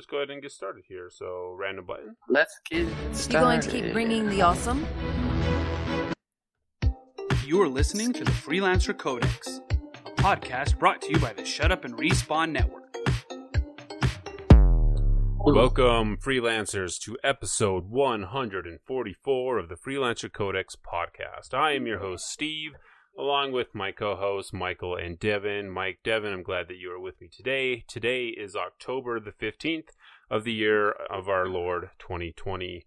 let's go ahead and get started here. So, random button. Let's get started. You going to keep bringing the awesome? You are listening to the Freelancer Codex, a podcast brought to you by the Shut Up and Respawn Network. Welcome, freelancers, to episode 144 of the Freelancer Codex podcast. I am your host, Steve, along with my co hosts, Michael and Devin. Mike, Devin, I'm glad that you are with me today. Today is October the 15th of the year of our Lord 2020.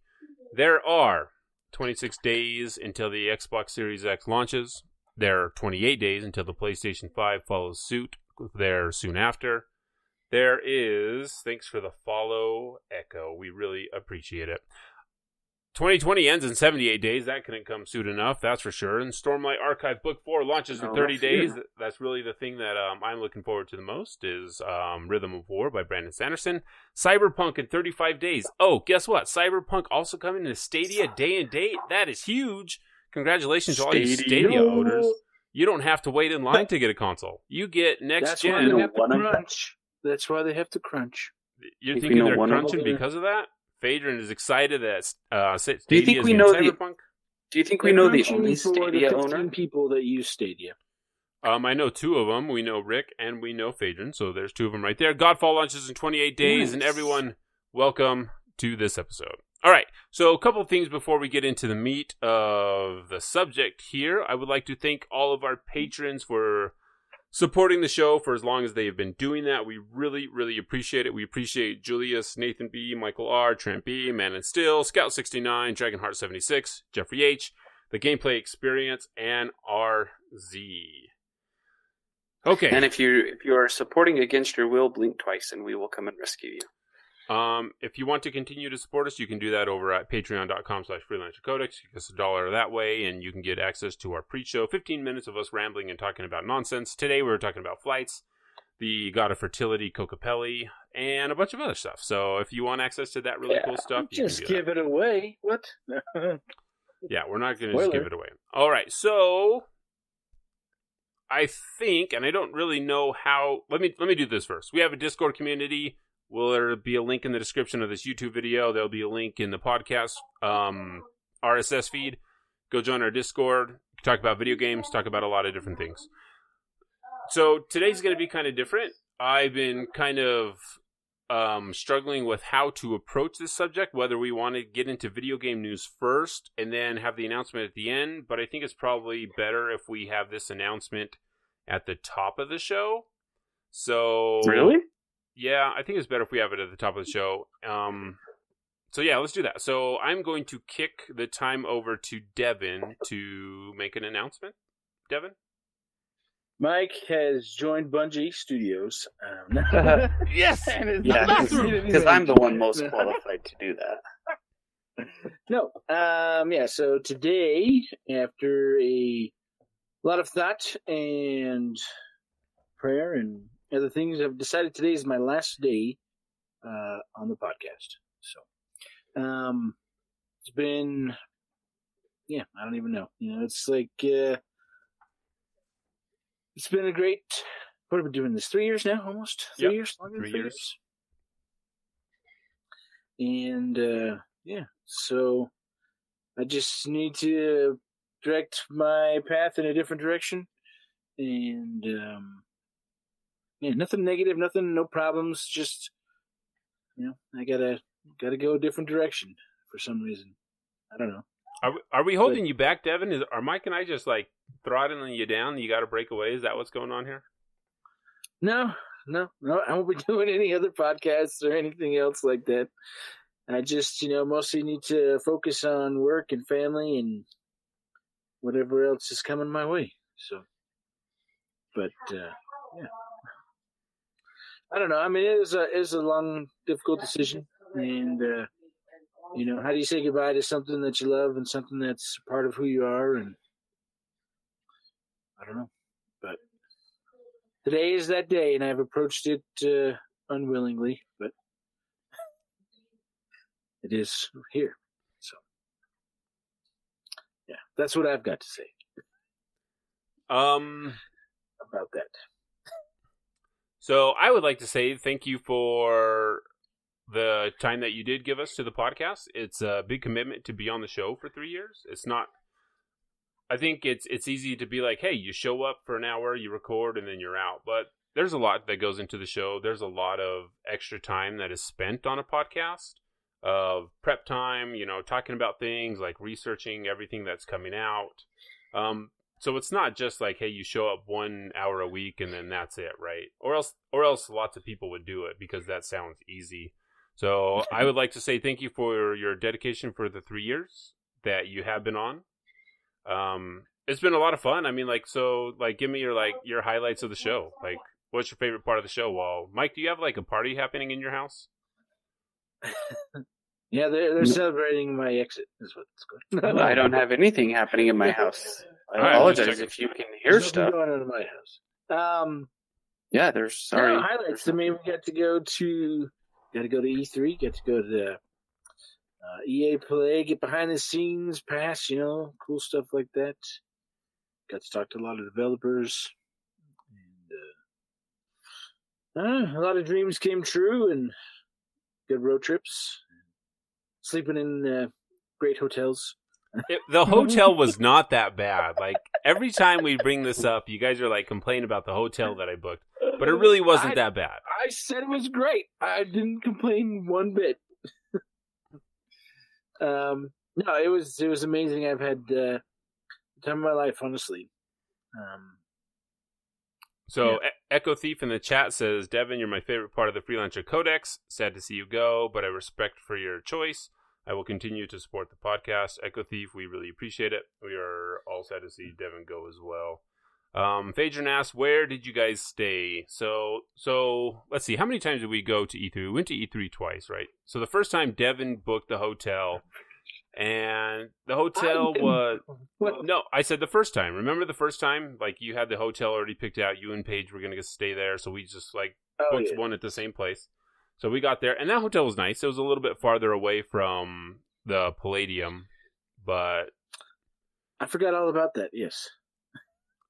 There are 26 days until the Xbox Series X launches. There are 28 days until the PlayStation 5 follows suit there soon after. There is, thanks for the follow, Echo. We really appreciate it. 2020 ends in 78 days. That couldn't come soon enough, that's for sure. And Stormlight Archive Book 4 launches in Oh, 30 days. good. That's really the thing that um, I'm looking forward to the most is um, Rhythm of War by Brandon Sanderson. Cyberpunk in 35 days. Oh, guess what? Cyberpunk also coming to Stadia day and date. That is huge. Congratulations to all you Stadia owners. You don't have to wait in line to get a console. You get next That's why gen. they have to One of them. crunch. That's why they have to crunch. You're If thinking know they're crunching because of that? Phaedron is excited that uh, Stadia Do you think is we in know the- Cyberpunk. Do you think we know the crunching only Stadia the 15 owner? people that use Stadia. Um, I know two of them. We know Rick and we know Phaedron, so there's two of them right there. Godfall launches in 28 days, and everyone, welcome to this episode. All right, so a couple of things before we get into the meat of the subject here. I would like to thank all of our patrons for supporting the show for as long as they have been doing that. We really, really appreciate it. We appreciate Julius, Nathan B, Michael R, Trent B, Man and Still, Scout69, Dragonheart76, Jeffrey H, The Gameplay Experience, and RZ. Okay. And if you if you are supporting against your will, blink twice, and we will come and rescue you. Um, if you want to continue to support us, you can do that over at patreon.com slash freelancer codex. You get a dollar that way, and you can get access to our pre-show, 15 minutes of us rambling and talking about nonsense. Today we were talking about flights, the god of fertility, Kokopelli, and a bunch of other stuff. So if you want access to that really cool stuff, you Just give it away. What? Yeah, we're not going to just give it away. All right, so I think, and I don't really know how. Let me let me do this first. We have a Discord community. Will there be a link in the description of this YouTube video? There'll be a link in the podcast um, RSS feed. Go join our Discord. Talk about video games. Talk about a lot of different things. So today's going to be kind of different. I've been kind of um, struggling with how to approach this subject, whether we want to get into video game news first and then have the announcement at the end. But I think it's probably better if we have this announcement at the top of the show. So yeah, I think it's better if we have it at the top of the show. Um, so yeah, let's do that. So I'm going to kick the time over to Devin to make an announcement. Devin. Mike has joined Bungie Studios. Um, Yes. Yeah, because I'm the one most qualified to do that. No. Um, yeah, so today, after a lot of thought and prayer and other things, I've decided today is my last day uh, on the podcast. So um, it's been, yeah, I don't even know. You know, it's like, uh, it's been a great, what have we been doing this? Three years now, almost? Three Yep, years? Longer than three years. And, uh, yeah, so I just need to direct my path in a different direction. And, um, yeah, nothing negative, nothing, no problems. Just, you know, I gotta, gotta go a different direction for some reason. I don't know. Are we, are we holding you back, Devin? Is are Mike and I just like throttling you down? You got to break away. Is that what's going on here? No, no, no. I won't be doing any other podcasts or anything else like that. I just, you know, mostly need to focus on work and family and whatever else is coming my way. So, but uh, yeah, I don't know. I mean, it is a it is a long, difficult decision, and uh, you know, how do you say goodbye to something that you love and something that's part of who you are? And I don't know, but today is that day, and I've approached it uh, unwillingly, but it is here. So, yeah, that's what I've got to say Um. about that. So I would like to say thank you for the time that you did give us to the podcast. It's a big commitment to be on the show for three years. It's not. I think it's it's easy to be like, hey, you show up for an hour, you record, and then you're out. But there's a lot that goes into the show. There's a lot of extra time that is spent on a podcast of prep time, you know, talking about things like researching everything that's coming out. Um, so it's not just like, hey, you show up one hour a week and then that's it, right? Or else, or else, lots of people would do it because that sounds easy. So I would like to say thank you for your dedication for the three years that you have been on. Um, it's been a lot of fun. I mean, like, so, like, give me your like your highlights of the show. Like, what's your favorite part of the show? Well, Mike, do you have like a party happening in your house? yeah, they're they're celebrating my exit. Is what it's going. I don't have anything happening in my house. I All right, apologize if you can hear There's stuff. going on in my house. Um, Yeah, there's sorry. No, highlights. I mean, we got to go to got to go to E3. Got to go to the uh, EA Play, get behind the scenes, pass. You know, cool stuff like that. Got to talk to a lot of developers, and uh, uh, a lot of dreams came true, and good road trips. Sleeping in uh, great hotels. It, the hotel was not that bad. Like every time we bring this up, you guys are like complaining about the hotel that I booked, but it really wasn't I- that bad. I said it was great. I didn't complain one bit. um, no, it was it was amazing. I've had uh, the time of my life, honestly. Um, So E- Echo Thief in the chat says, "Devin, you're my favorite part of the Freelancer Codex. Sad to see you go, but I respect for your choice. I will continue to support the podcast. Echo Thief, we really appreciate it. We are all sad to see Devin go as well." Um, Phaedron asks, "Where did you guys stay?" So, so let's see. How many times did we go to E3? We went to E3 twice, right? So the first time Devin booked the hotel, and the hotel was what? no, I said the first time. Remember the first time? Like you had the hotel already picked out. You and Paige were gonna stay there, so we just like Oh, booked yeah. one at the same place. So we got there, and that hotel was nice. It was a little bit farther away from the Palladium, but I forgot all about that. Yes.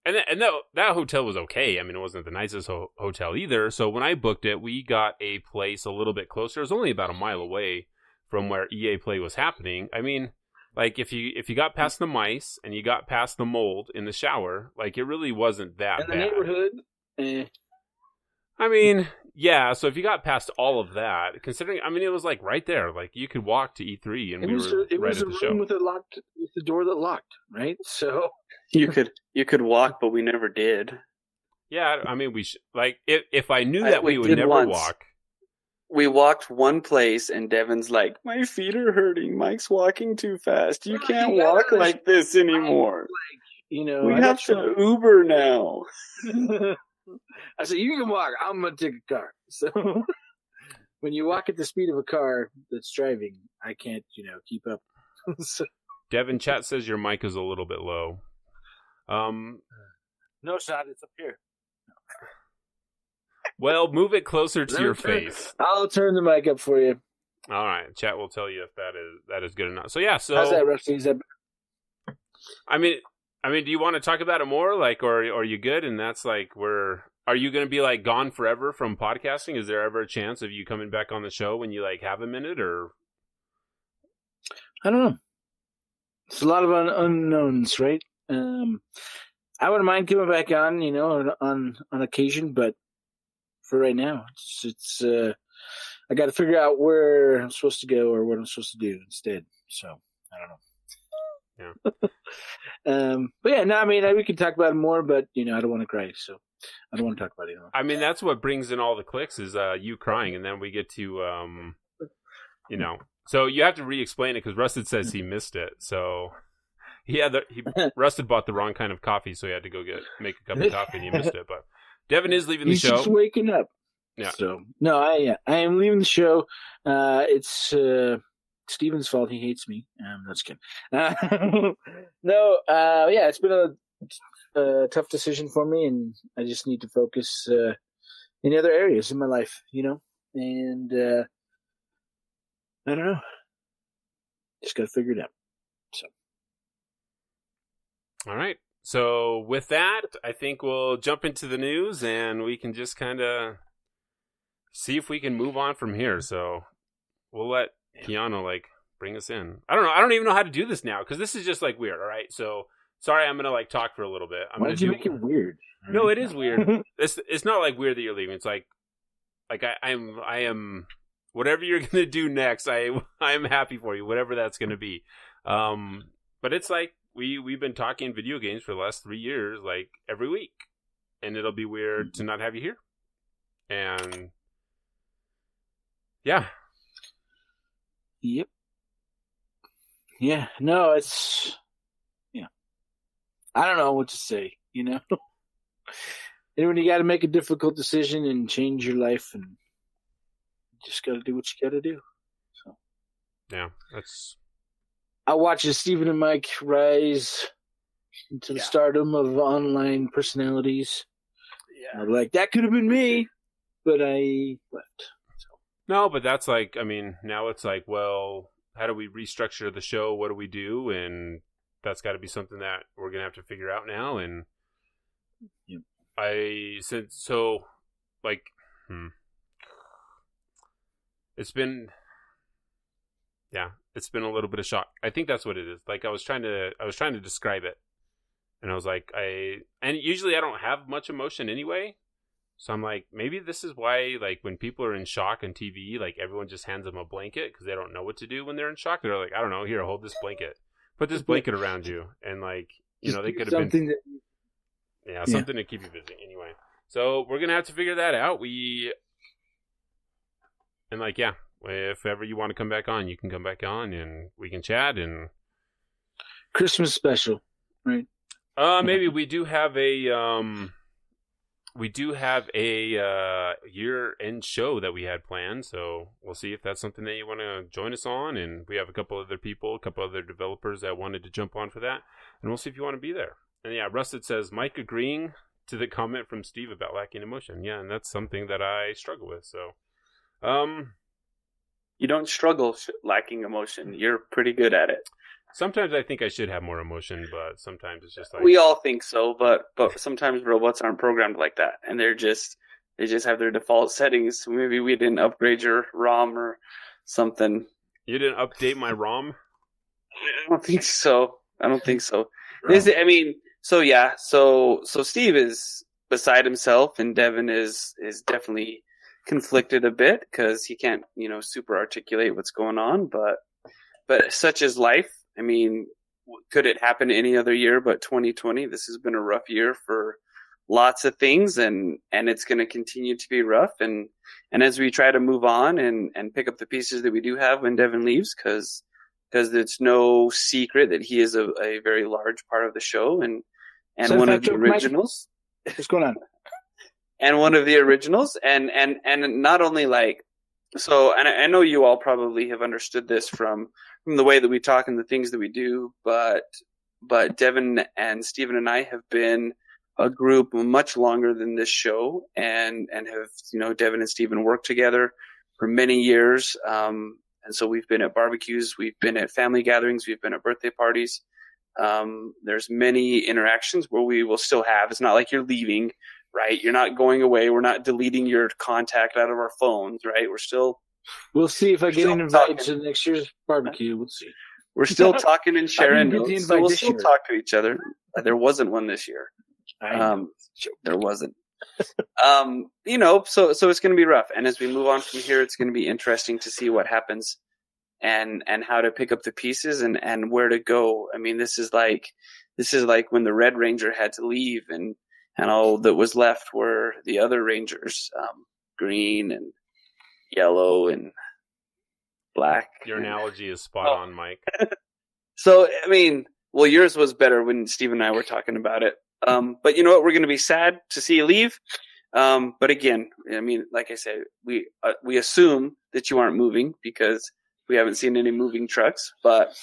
and that, and that that hotel was okay. I mean, it wasn't the nicest ho- hotel either. So when I booked it, we got a place a little bit closer. It was only about a mile away from where EA Play was happening. I mean, like if you if you got past the mice and you got past the mold in the shower, like it really wasn't that In the bad. neighborhood. Eh, I mean, yeah. So if you got past all of that, considering, I mean, it was like right there. Like you could walk to E3, and it we was were a, it right was at a the room show. with a locked with the door that locked. Right. So You could you could walk, but we never did. Yeah, I mean, we sh- like if if I knew I- that we we would never once. walk. We walked one place, and Devin's like, "My feet are hurting. Mike's walking too fast. You Well, can't you walk like this anymore. you know, We I have to Uber now." I said, "You can walk. I'm gonna take a car." So when you walk at the speed of a car that's driving, I can't, you know, keep up. so, Devin chat says your mic is a little bit low. Um, no shot. It's up here. well, move it closer to Let your turn- face. I'll turn the mic up for you. All right, chat will tell you if that is that is good enough. So yeah, so How's that, Rusty? Is that I mean, I mean, do you want to talk about it more, like, or, are you good? And that's like, where are you going to be like gone forever from podcasting? Is there ever a chance of you coming back on the show when you like have a minute, or I don't know. It's a lot of un- unknowns, right? Um, I wouldn't mind coming back on, you know, on on, on occasion, but for right now, it's it's. Uh, I got to figure out where I'm supposed to go or what I'm supposed to do instead. So I don't know. Yeah. um. But yeah, no. I mean, we can talk about it more, but you know, I don't want to cry, so I don't want to talk about it anymore. I mean, that's what brings in all the clicks is uh, you crying, and then we get to, um, you know, so you have to re-explain it because Rusted says he missed it. So he had the he Rusted bought the wrong kind of coffee, so he had to go get make a cup of coffee, and he missed it. But Devin is leaving the He's show. just waking up. Yeah. So no, I yeah, I am leaving the show. Uh, it's uh, Steven's fault. He hates me. Um, that's kidding. Uh, no, uh, yeah, it's been a, a tough decision for me, and I just need to focus uh, in other areas in my life, you know. And uh, I don't know. Just got to figure it out. So. All right. So with that, I think we'll jump into the news and we can just kind of see if we can move on from here. So we'll let Keanu like bring us in. I don't know. I don't even know how to do this now because this is just like weird. All right, so sorry, I'm gonna like talk for a little bit. I'm Why did you do- make it weird? No, it is weird. it's it's not like weird that you're leaving. It's like like I, I'm I am whatever you're gonna do next. I I'm happy for you, whatever that's gonna be. Um, but it's like we we've been talking video games for the last three years, like every week, and it'll be weird to not have you here. And yeah, Yep. Yeah. No, it's yeah. I don't know what to say. You know, and when you got to make a difficult decision and change your life, and you just got to do what you got to do. So yeah, that's I watched Stephen and Mike rise into the Yeah. stardom of online personalities. yeah. I'm like, that could have been me, but I left. No, but that's like, I mean, now it's like, well, how do we restructure the show? What do we do? And that's got to be something that we're gonna have to figure out now. And Yep. I since so, like, hmm. it's been, yeah, it's been a little bit of shock. I think that's what it is. Like, I was trying to, I was trying to describe it, and I was like, I, and usually I don't have much emotion anyway. So I'm like, maybe this is why, like, when people are in shock on TV, like, everyone just hands them a blanket because they don't know what to do when they're in shock. They're like, I don't know, here, hold this blanket, put this blanket around you, and like, you know, they could have been, something that yeah, Yeah. something to keep you busy. Anyway, so we're gonna have to figure that out. We, and like, yeah, if ever you want to come back on, you can come back on, and we can chat and. Christmas special. Right? Uh, maybe we do have a um, we do have a uh year end show that we had planned. So we'll see if that's something that you want to join us on. And we have a couple other people, a couple other developers that wanted to jump on for that. And we'll see if you want to be there. And yeah, Rusted says Mike agreeing to the comment from Steve about lacking emotion. Yeah, and that's something that I struggle with. So, um, You don't struggle lacking emotion. You're pretty good at it. Sometimes I think I should have more emotion, but sometimes it's just like we all think so, but but sometimes robots aren't programmed like that, and they're just they just have their default settings. Maybe we didn't upgrade your ROM or something. you didn't update my ROM. I don't think so. I don't think so. This, I mean, so yeah, so so Steve is beside himself, and Devin is is definitely conflicted a bit because he can't, you know, super articulate what's going on. But but such is life. I mean, could it happen any other year but 2020? This has been a rough year for lots of things, and and it's going to continue to be rough. And and as we try to move on and and pick up the pieces that we do have when Devin leaves, because because it's no secret that he is a, a very large part of the show and and So one uh, of the originals What's going on? and one of the originals and and and not only like so and I, I know you all probably have understood this from from the way that we talk and the things that we do but but Devin and Stephen and I have been a group much longer than this show and and have you know Devin and Stephen worked together for many years um and so we've been at barbecues we've been at family gatherings we've been at birthday parties um there's many interactions where we will still have it's not like you're leaving right? You're not going away. We're not deleting your contact out of our phones, right? We're still We'll see if I get an invite to next year's barbecue. We'll see. we're still talking and sharing didn't get the notes. So we'll still year. talk to each other. There wasn't one this year. Um, there wasn't. um, you know, so so it's going to be rough. And as we move on from here, it's going to be interesting to see what happens and and how to pick up the pieces and and where to go. I mean, this is like this is like when the Red Ranger had to leave and and all that was left were the other Rangers, um, green and yellow and black. Your analogy is spot Oh. on, Mike. so I mean, well, yours was better when Steve and I were talking about it. Um, but you know what? We're going to be sad to see you leave. Um, but again, I mean, like I said, we uh, we assume that you aren't moving because we haven't seen any moving trucks. But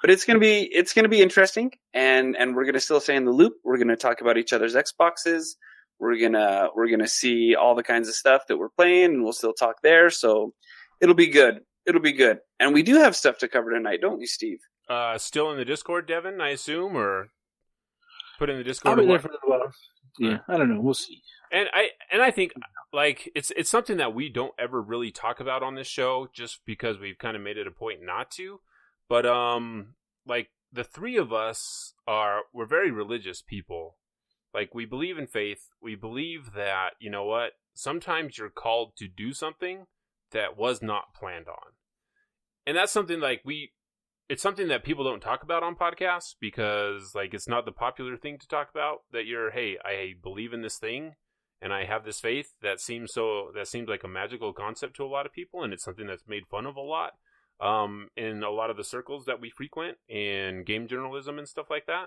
but it's going to be it's going to be interesting, and and we're going to still stay in the loop. We're going to talk about each other's Xboxes. We're gonna we're gonna see all the kinds of stuff that we're playing, and we'll still talk there. So it'll be good. It'll be good. And we do have stuff to cover tonight, don't we, Steve? Uh, still in the Discord, Devin, I assume, or put in the Discord. I'll Discord. be there for a little while. yeah, I don't know. We'll see. And I and I think like it's it's something that we don't ever really talk about on this show just because we've kind of made it a point not to. But um like the three of us are we're very religious people. Like we believe in faith. We believe that, you know what, sometimes you're called to do something that was not planned on. And that's something like we it's something that people don't talk about on podcasts because like it's not the popular thing to talk about that you're hey, I believe in this thing and I have this faith that seems so that seems like a magical concept to a lot of people and it's something that's made fun of a lot um, in a lot of the circles that we frequent in game journalism and stuff like that.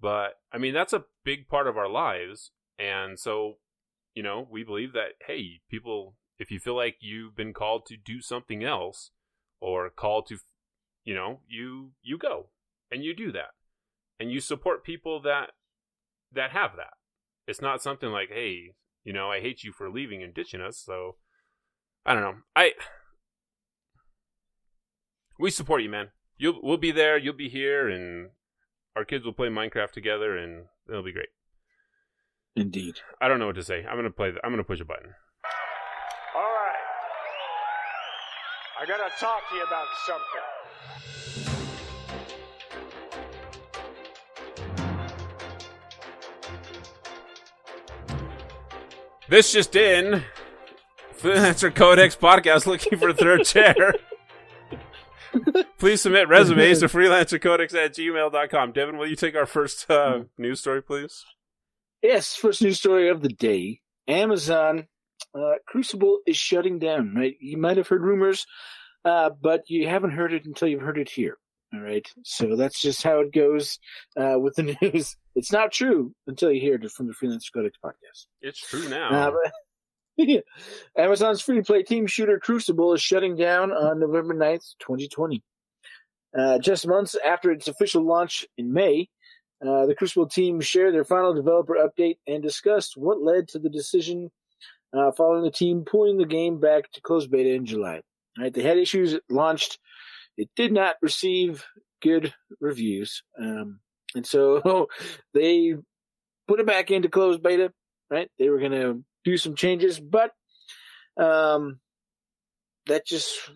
But I mean, that's a big part of our lives. And so, you know, we believe that, hey, people, if you feel like you've been called to do something else or called to, you know, you, you go and you do that and you support people that, that have that. It's not something like, hey, you know, I hate you for leaving and ditching us. So I don't know. I, we support you, man. You'll we'll be there. You'll be here, and our kids will play Minecraft together, and it'll be great. Indeed. I don't know what to say. I'm gonna play. The, I'm gonna push a button. All right. I gotta talk to you about something. This just in. Freelancer Codex podcast looking for a third chair. Please submit resumes to freelancercodex at gmail.com. Devin, will you take our first uh, news story, please? Yes, first news story of the day. Amazon uh, Crucible is shutting down. Right, you might have heard rumors, uh, but you haven't heard it until you've heard it here. All right, so that's just how it goes uh, with the news. It's not true until you hear it from the Freelancer Codex podcast. It's true now. Uh, but- Amazon's free to play team shooter Crucible is shutting down on November 9th, 2020. Uh, just months after its official launch in May, uh, the Crucible team shared their final developer update and discussed what led to the decision uh, following the team pulling the game back to closed beta in July. All right, they had issues it launched. It did not receive good reviews. Um, and so they put it back into closed beta, right? They were going to do some changes, but um, that just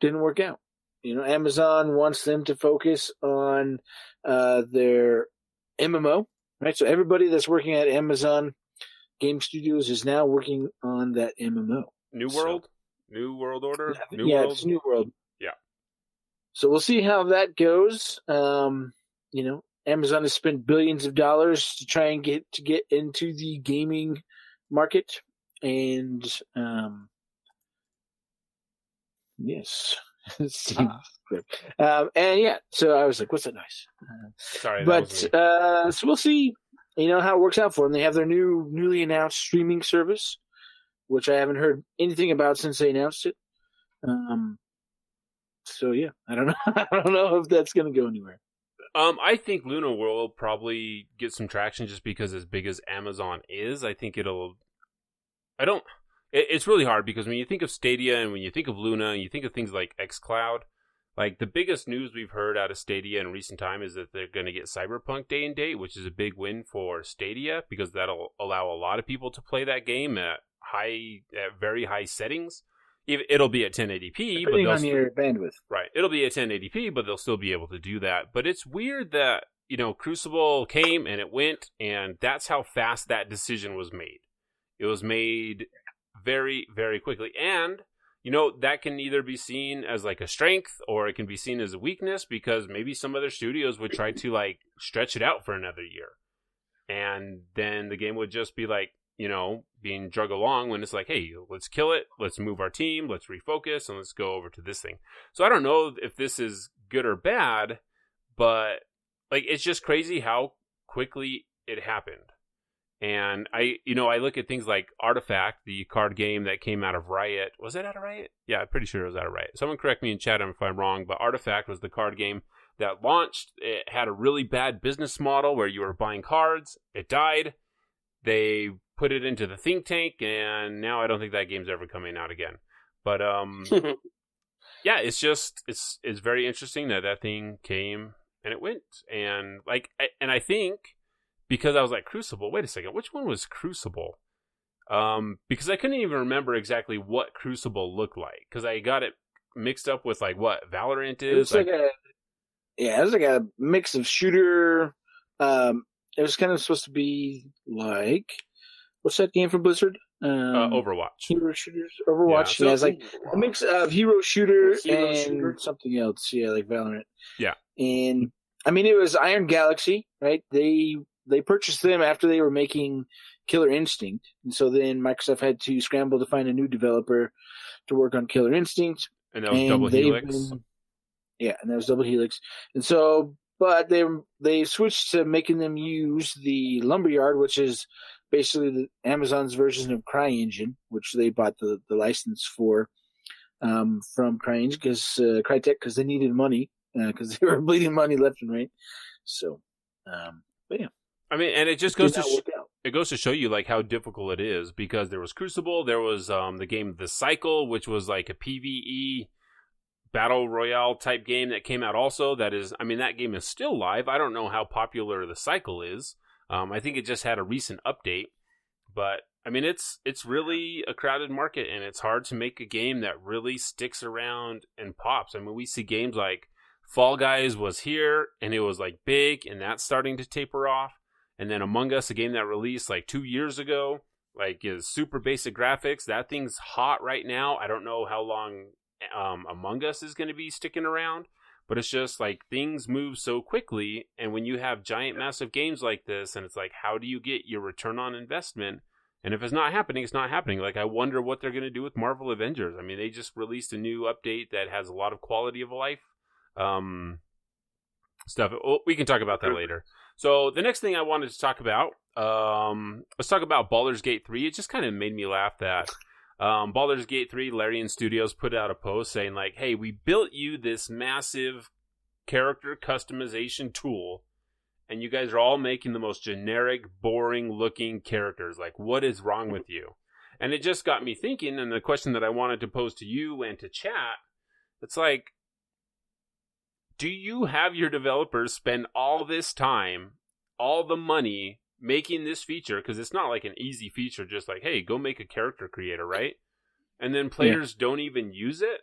didn't work out. You know, Amazon wants them to focus on uh, their MMO, right? So everybody that's working at Amazon Game Studios is now working on that MMO. New So- World? New World Order? New yeah, World? it's New World. Yeah. So we'll see how that goes. Um, you know, Amazon has spent billions of dollars to try and get to get into the gaming market, and um, yes, Steve, um, and yeah. So I was like, "What's that noise?" Uh, Sorry, but uh, so we'll see. You know how it works out for them. They have their new, newly announced streaming service, which I haven't heard anything about since they announced it. Um, so yeah, I don't know. I don't know if that's going to go anywhere. Um, I think Luna World will probably get some traction just because as big as Amazon is, I think it'll. I don't. It, it's really hard because when you think of Stadia and when you think of Luna and you think of things like XCloud, like the biggest news we've heard out of Stadia in recent time is that they're going to get Cyberpunk day and date, which is a big win for Stadia because that'll allow a lot of people to play that game at high, at very high settings. It'll be at 1080p, but Depending on st- your bandwidth. Right. It'll be at 1080p, but they'll still be able to do that. But it's weird that, you know, Crucible came and it went, and that's how fast that decision was made. It was made very, very quickly. And, you know, that can either be seen as like a strength or it can be seen as a weakness because maybe some other studios would try to like stretch it out for another year. And then the game would just be like, you know, being drug along when it's like, hey, let's kill it, let's move our team, let's refocus, and let's go over to this thing. So I don't know if this is good or bad, but like it's just crazy how quickly it happened. And I, you know, I look at things like Artifact, the card game that came out of Riot. Was it out of Riot? Yeah, I'm pretty sure it was out of Riot. Someone correct me in chat if I'm wrong, but Artifact was the card game that launched. It had a really bad business model where you were buying cards. It died. They put it into the think tank, and now I don't think that game's ever coming out again. But um, yeah, it's just it's it's very interesting that that thing came and it went, and like, I, and I think because I was like Crucible. Wait a second, which one was Crucible? Um, because I couldn't even remember exactly what Crucible looked like because I got it mixed up with like what Valorant It was is. like a yeah, it was like a mix of shooter. Um, it was kind of supposed to be like what's that game from Blizzard? Um, uh, Overwatch. hero shooters, Overwatch. Yeah, Yeah, it's like a mix of hero shooter Hero and shooter? something else. Yeah, like Valorant. Yeah. and I mean it was Iron Galaxy, right? They they purchased them after they were making Killer Instinct, and so then Microsoft had to scramble to find a new developer to work on Killer Instinct. And that was and Double Helix. been- yeah, and that was Double Helix, and so but they they switched to making them use the Lumberyard, which is basically the Amazon's version of CryEngine, which they bought the, the license for um, from CryEngine because uh, Crytek because they needed money because they were bleeding money left and right. So, um, but yeah, I mean, and it just goes to sh- it goes to show you like how difficult it is because there was Crucible, there was um the game The Cycle, which was like a PVE battle royale type game that came out also. That is, I mean, that game is still live. I don't know how popular The Cycle is. Um, I think it just had a recent update, but I mean, it's it's really a crowded market, and it's hard to make a game that really sticks around and pops. I mean, we see games like Fall Guys was here, and it was like big, and that's starting to taper off. And then Among Us, a game that released like two years ago, like is super basic graphics. That thing's hot right now. I don't know how long um, Among Us is going to be sticking around, but it's just like things move so quickly. And when you have giant, massive games like this, and it's like, how do you get your return on investment? And if it's not happening, it's not happening. Like, I wonder what they're going to do with Marvel Avengers. I mean, they just released a new update that has a lot of quality of life um, stuff. Oh, we can talk about that later. So the next thing I wanted to talk about, um, let's talk about Baldur's Gate 3. It just kind of made me laugh that um, Baldur's Gate 3, Larian Studios put out a post saying like, "Hey, we built you this massive character customization tool, and you guys are all making the most generic, boring-looking characters. Like, what is wrong with you?" And it just got me thinking. And the question that I wanted to pose to you and to chat, it's like, do you have your developers spend all this time, all the money making this feature? Because it's not like an easy feature, just like, hey, go make a character creator, right? And then players don't even use it?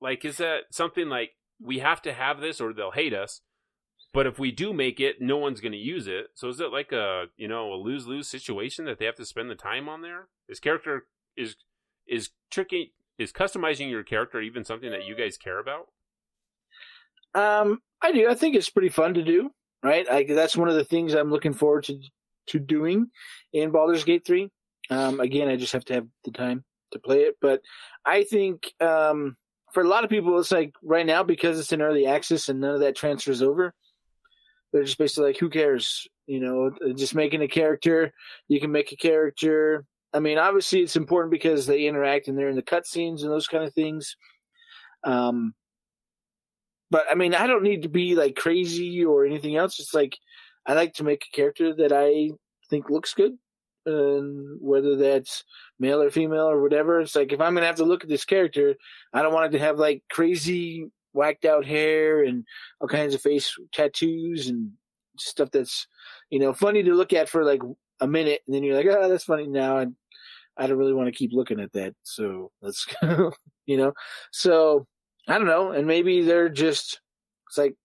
Like, is that something like we have to have this or they'll hate us? But if we do make it, no one's going to use it. So is it like a you know a lose lose situation that they have to spend the time on there? Is character is is tricky is customizing your character even something that you guys care about? Um, I do. I think it's pretty fun to do. Right. I, that's one of the things I'm looking forward to to doing in Baldur's Gate three. Um, again, I just have to have the time to play it. But I think um, for a lot of people, it's like right now because it's in early access and none of that transfers over. They're just basically like, who cares? You know, just making a character. You can make a character. I mean, obviously, it's important because they interact and they're in the cutscenes and those kind of things. Um, but I mean, I don't need to be like crazy or anything else. It's like I like to make a character that I think looks good, and whether that's male or female or whatever. It's like if I'm gonna have to look at this character, I don't want it to have like crazy whacked out hair and all kinds of face tattoos and stuff that's you know funny to look at for like a minute, and then you're like, oh, that's funny now, and I don't really want to keep looking at that. So let's you know, so I don't know, and maybe they're just it's like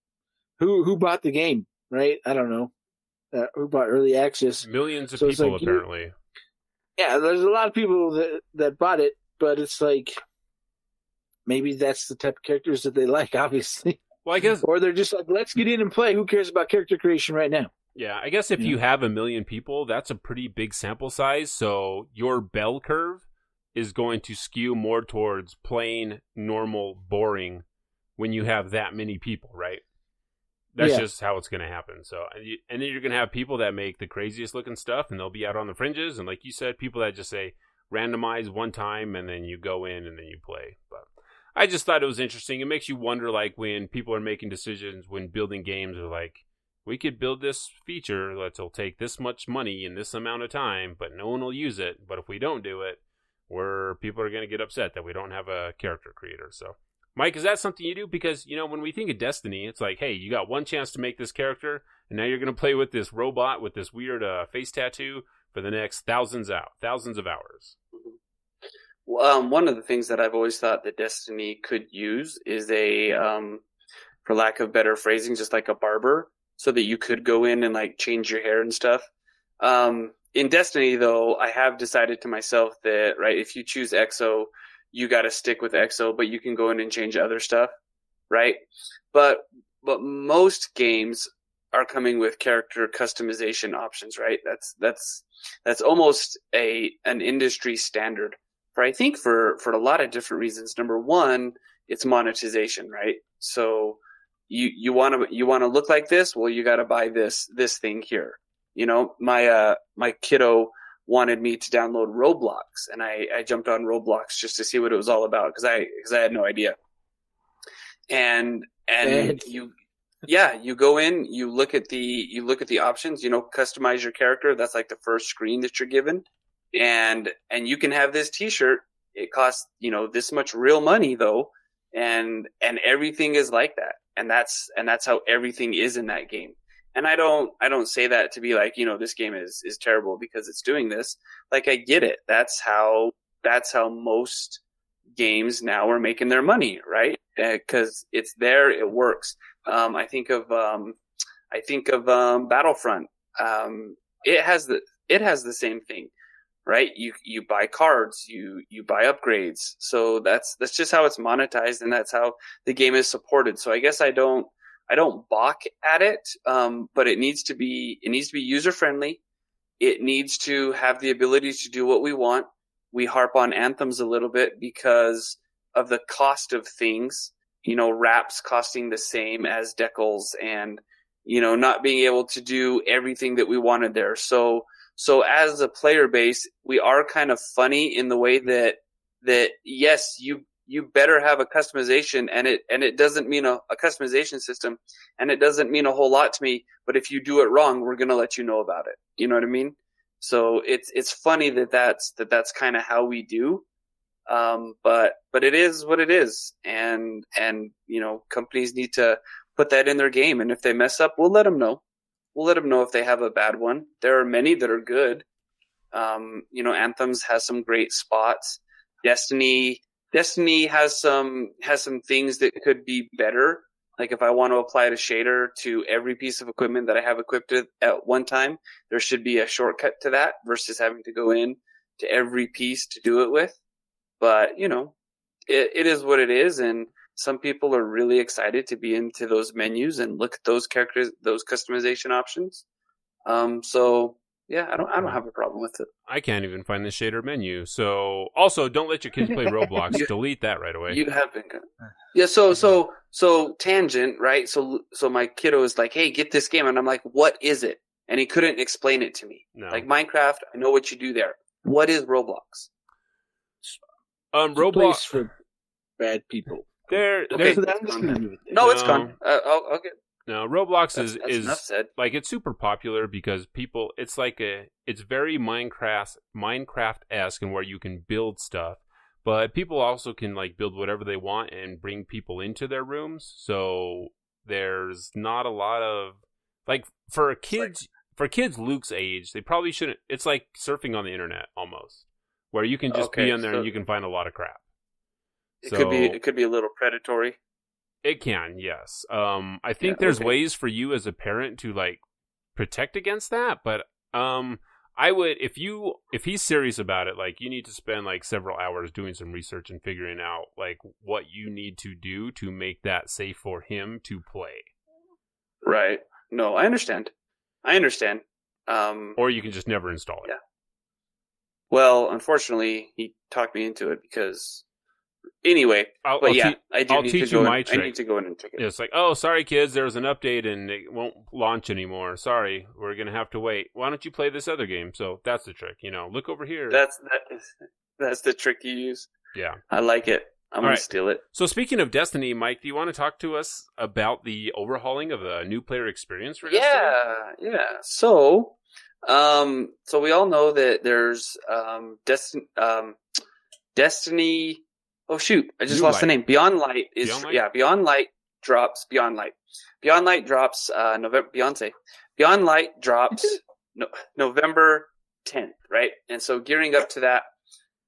who who bought the game, right? I don't know. Uh, who bought early access? Millions of So people like you- apparently. Yeah, there's a lot of people that that bought it, but it's like maybe that's the type of characters that they like, obviously, Well, I guess or they're just like, let's get in and play. Who cares about character creation right now? yeah, I guess if Yeah. you have a million people, that's a pretty big sample size. So your bell curve is going to skew more towards plain, normal, boring when you have that many people, right? That's Yeah. just how it's going to happen. So, and, then you're going to have people that make the craziest looking stuff, and they'll be out on the fringes. And like you said, people that just say randomize one time, and then you go in and then you play. But I just thought it was interesting. It makes you wonder, like when people are making decisions when building games, are like, we could build this feature that'll take this much money in this amount of time, but no one will use it. But if we don't do it, where people are going to get upset that we don't have a character creator. So, Mike, is that something you do? Because you know, when we think of Destiny, it's like, hey, you got one chance to make this character, and now you're going to play with this robot with this weird uh, face tattoo for the next thousands out thousands of hours. Well, Um, one of the things that I've always thought that Destiny could use is a, um, for lack of better phrasing, just like a barber, so that you could go in and like change your hair and stuff. Um, in Destiny, though, I have decided to myself that right, if you choose EXO, you got to stick with EXO, but you can go in and change other stuff, right? But but most games are coming with character customization options, right? That's that's that's almost a an industry standard for I think for for a lot of different reasons. Number one, it's monetization, right? So you you want to you want to look like this, well, you got to buy this this thing here. You know, my uh my kiddo wanted me to download Roblox, and I I jumped on Roblox just to see what it was all about because I because I had no idea. And and you yeah you go in you look at the you look at the options you know customize your character that's like the first screen that you're given. And and you can have this t-shirt it costs you know this much real money though and and everything is like that. And that's and that's how everything is in that game and i don't i don't say that to be like you know this game is is terrible because it's doing this. Like i get it. That's how that's how most games now are making their money right? Because it's there it works. Um i think of um i think of um battlefront. Um it has the it has the same thing right? You you buy cards you you buy upgrades. So that's that's just how it's monetized and that's how the game is supported. So i guess i don't i don't balk at it um but it needs to be it needs to be user friendly it needs to have the ability to do what we want. We harp on anthems a little bit because of the cost of things. You know wraps costing the same as decals and you know not being able to do everything that we wanted there. So so as a player base, we are kind of funny in the way that that yes, you you better have a customization and it and it doesn't mean a, a customization system and it doesn't mean a whole lot to me, but if you do it wrong, we're going to let you know about it. You know what I mean? So it's it's funny that that's that that's kind of how we do. Um, but but it is what it is and and you know, companies need to put that in their game and if they mess up, we'll let them know we'll let them know if they have a bad one. There are many that are good. Um, you know, Anthems has some great spots. Destiny, Destiny has some has some things that could be better. Like if I want to apply a shader to every piece of equipment that I have equipped at- one time, there should be a shortcut to that versus having to go in to every piece to do it with. But you know, it, it is what it is, and some people are really excited to be into those menus and look at those characters, those customization options. Um, so yeah, I don't, I don't have a problem with it. I can't even find the shader menu. So also, don't let your kids play Roblox. You- Delete that right away. You have been good. Yeah. So, so, so tangent, right? So, so my kiddo is like, Hey, get this game. And I'm like, what is it? And he couldn't explain it to me. no. Like Minecraft, I know what you do there. What is Roblox? um, It's a place Roblox. for bad people. There, Okay. there- So that was gonna leave it there. No, it's No. gone. Uh, I'll, I'll get, no. Roblox that's, is that's is like it's super popular because people. It's like a. It's very Minecraft Minecraft esque and where you can build stuff, but people also can like build whatever they want and bring people into their rooms. So there's not a lot of like for kids for kids Luke's age, they probably shouldn't. It's like surfing on the internet almost, where you can just be Okay, on there so- and you can find a lot of crap. It could be, it could be a little predatory. It can, yes. Um, I think Yeah, there's okay. ways for you as a parent to like protect against that, but um, I would if you if he's serious about it, like you need to spend like several hours doing some research and figuring out like what you need to do to make that safe for him to play. Right. No, I understand. I understand. Um, Or you can just never install it. Yeah. well, unfortunately, he talked me into it because, anyway, I'll, but I'll yeah, te- I do I'll need teach to go you in, my I need to go in and check it. It's like, oh, sorry, kids, there was an update and it won't launch anymore. Sorry, we're gonna have to wait. Why don't you play this other game? So that's the trick, you know. Look over here. That's that is that's the trick you use. yeah. I like it. I'm gonna Alright. steal it. So speaking of Destiny, Mike, do you want to talk to us about the overhauling of the new player experience for Destiny? Yeah, yeah. So, um, so we all know that there's um, Destiny, um, Destiny. Oh shoot, I just New lost the name. Beyond Light is Beyond Light? yeah. Beyond Light drops Beyond Light. Beyond Light drops uh, November. Beyonce. Beyond Light drops no, November 10th, right? And so gearing up to that,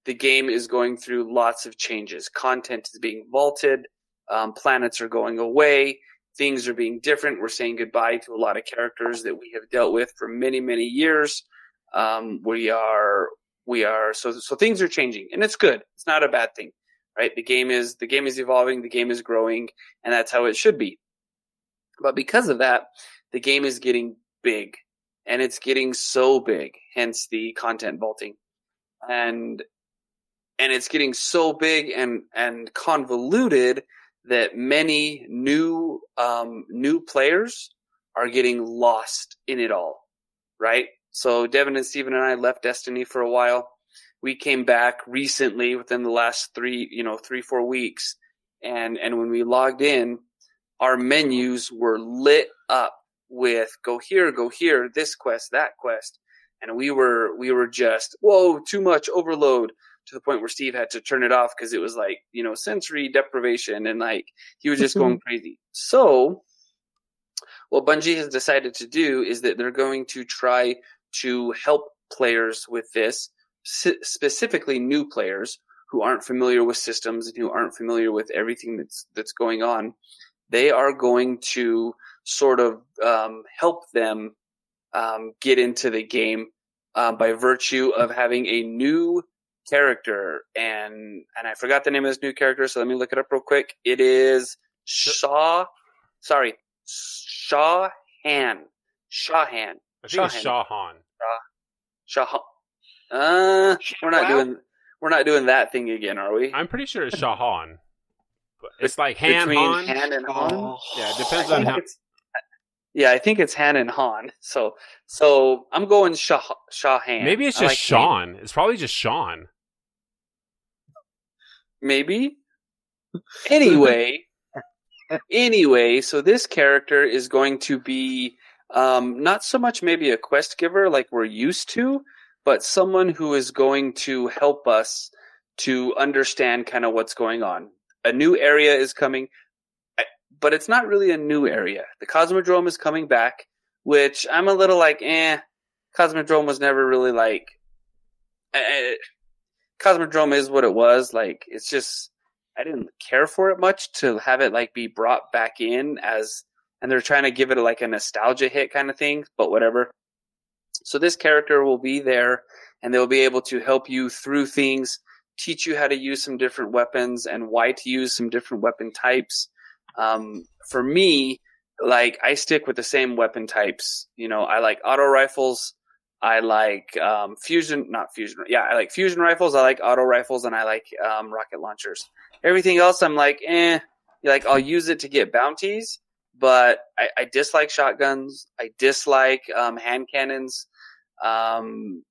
the game is going through lots of changes. Content is being vaulted. Um, planets are going away. Things are being different. We're saying goodbye to a lot of characters that we have dealt with for many, many years. Um, we are, we are, so, so things are changing and it's good. It's not a bad thing, right? The game is, the game is evolving. The game is growing and that's how it should be. But because of that, the game is getting big and it's getting so big, hence the content vaulting. And, and it's getting so big and, and convoluted that many new, um, new players are getting lost in it all, right? So Devin and Steven and I left Destiny for a while. We came back recently within the last three, you know, three, four weeks. And, and when we logged in, our menus were lit up with go here, go here, this quest, that quest. And we were, we were just, whoa, too much overload to the point where Steve had to turn it off because it was like, you know, sensory deprivation and like he was just going mm-hmm. crazy. So what Bungie has decided to do is that they're going to try to help players with this, specifically new players who aren't familiar with systems and who aren't familiar with everything that's that's going on. They are going to sort of um, help them um, get into the game uh, by virtue of having a new character and and I forgot the name of this new character, so let me look it up real quick. It is Shaw. Sorry, Shaw Han. Shawhan. I think it's Shahan. Shah. Uh, we're not doing we're not doing that thing again, are we? I'm pretty sure it's Shahan. It's like Han Between Han. Han and Han. Oh. Yeah, it depends on how. Yeah, I think it's Han and Han. So so I'm going Shah Shahan. Maybe it's just like Sean. It's probably just Sean. Maybe. Anyway, anyway, so this character is going to be um, not so much maybe a quest giver like we're used to, but someone who is going to help us to understand kind of what's going on. A new area is coming, but it's not really a new area. The Cosmodrome is coming back, which I'm a little like, eh. Cosmodrome was never really like. eh, Cosmodrome is what it was. Like, it's just, I didn't care for it much to have it like be brought back in as, and they're trying to give it like a nostalgia hit kind of thing, but whatever. So this character will be there and they'll be able to help you through things, teach you how to use some different weapons and why to use some different weapon types. Um, for me, like I stick with the same weapon types. You know, I like auto rifles. I like um, fusion, not fusion. Yeah, I like fusion rifles. I like auto rifles, and I like um, rocket launchers. Everything else, I'm like, eh. Like I'll use it to get bounties, but I, I dislike shotguns. I dislike um, hand cannons. Um,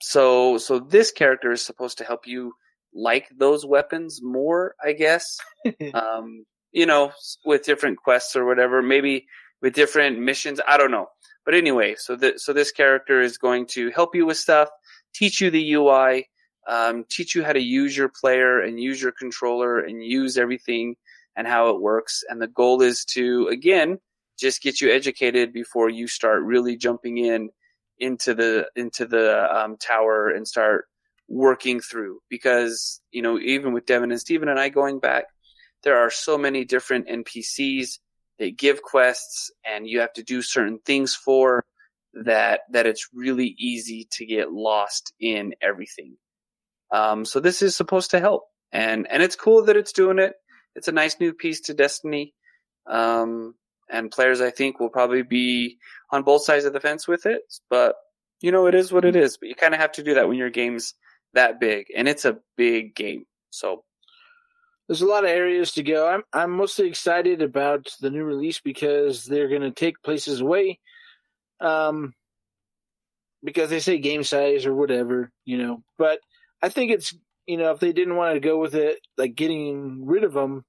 so, so this character is supposed to help you like those weapons more, I guess. um, you know, with different quests or whatever, maybe with different missions. I don't know. But anyway, so that so this character is going to help you with stuff, teach you the UI, um, teach you how to use your player and use your controller and use everything and how it works. And the goal is to again just get you educated before you start really jumping in into the into the um, tower and start working through. Because you know, even with Devin and Steven and I going back, there are so many different NPCs that give quests and you have to do certain things for that that it's really easy to get lost in everything. Um, so this is supposed to help, and and it's cool that it's doing it. It's a nice new piece to Destiny, um, and players I think will probably be on both sides of the fence with it. But you know, it is what it is. But you kind of have to do that when your game's that big, and it's a big game. So There's a lot of areas to go. I'm I'm mostly excited about the new release because they're going to take places away. Um, because they say game size or whatever, you know. But I think it's you know if they didn't want to go with it, like getting rid of them,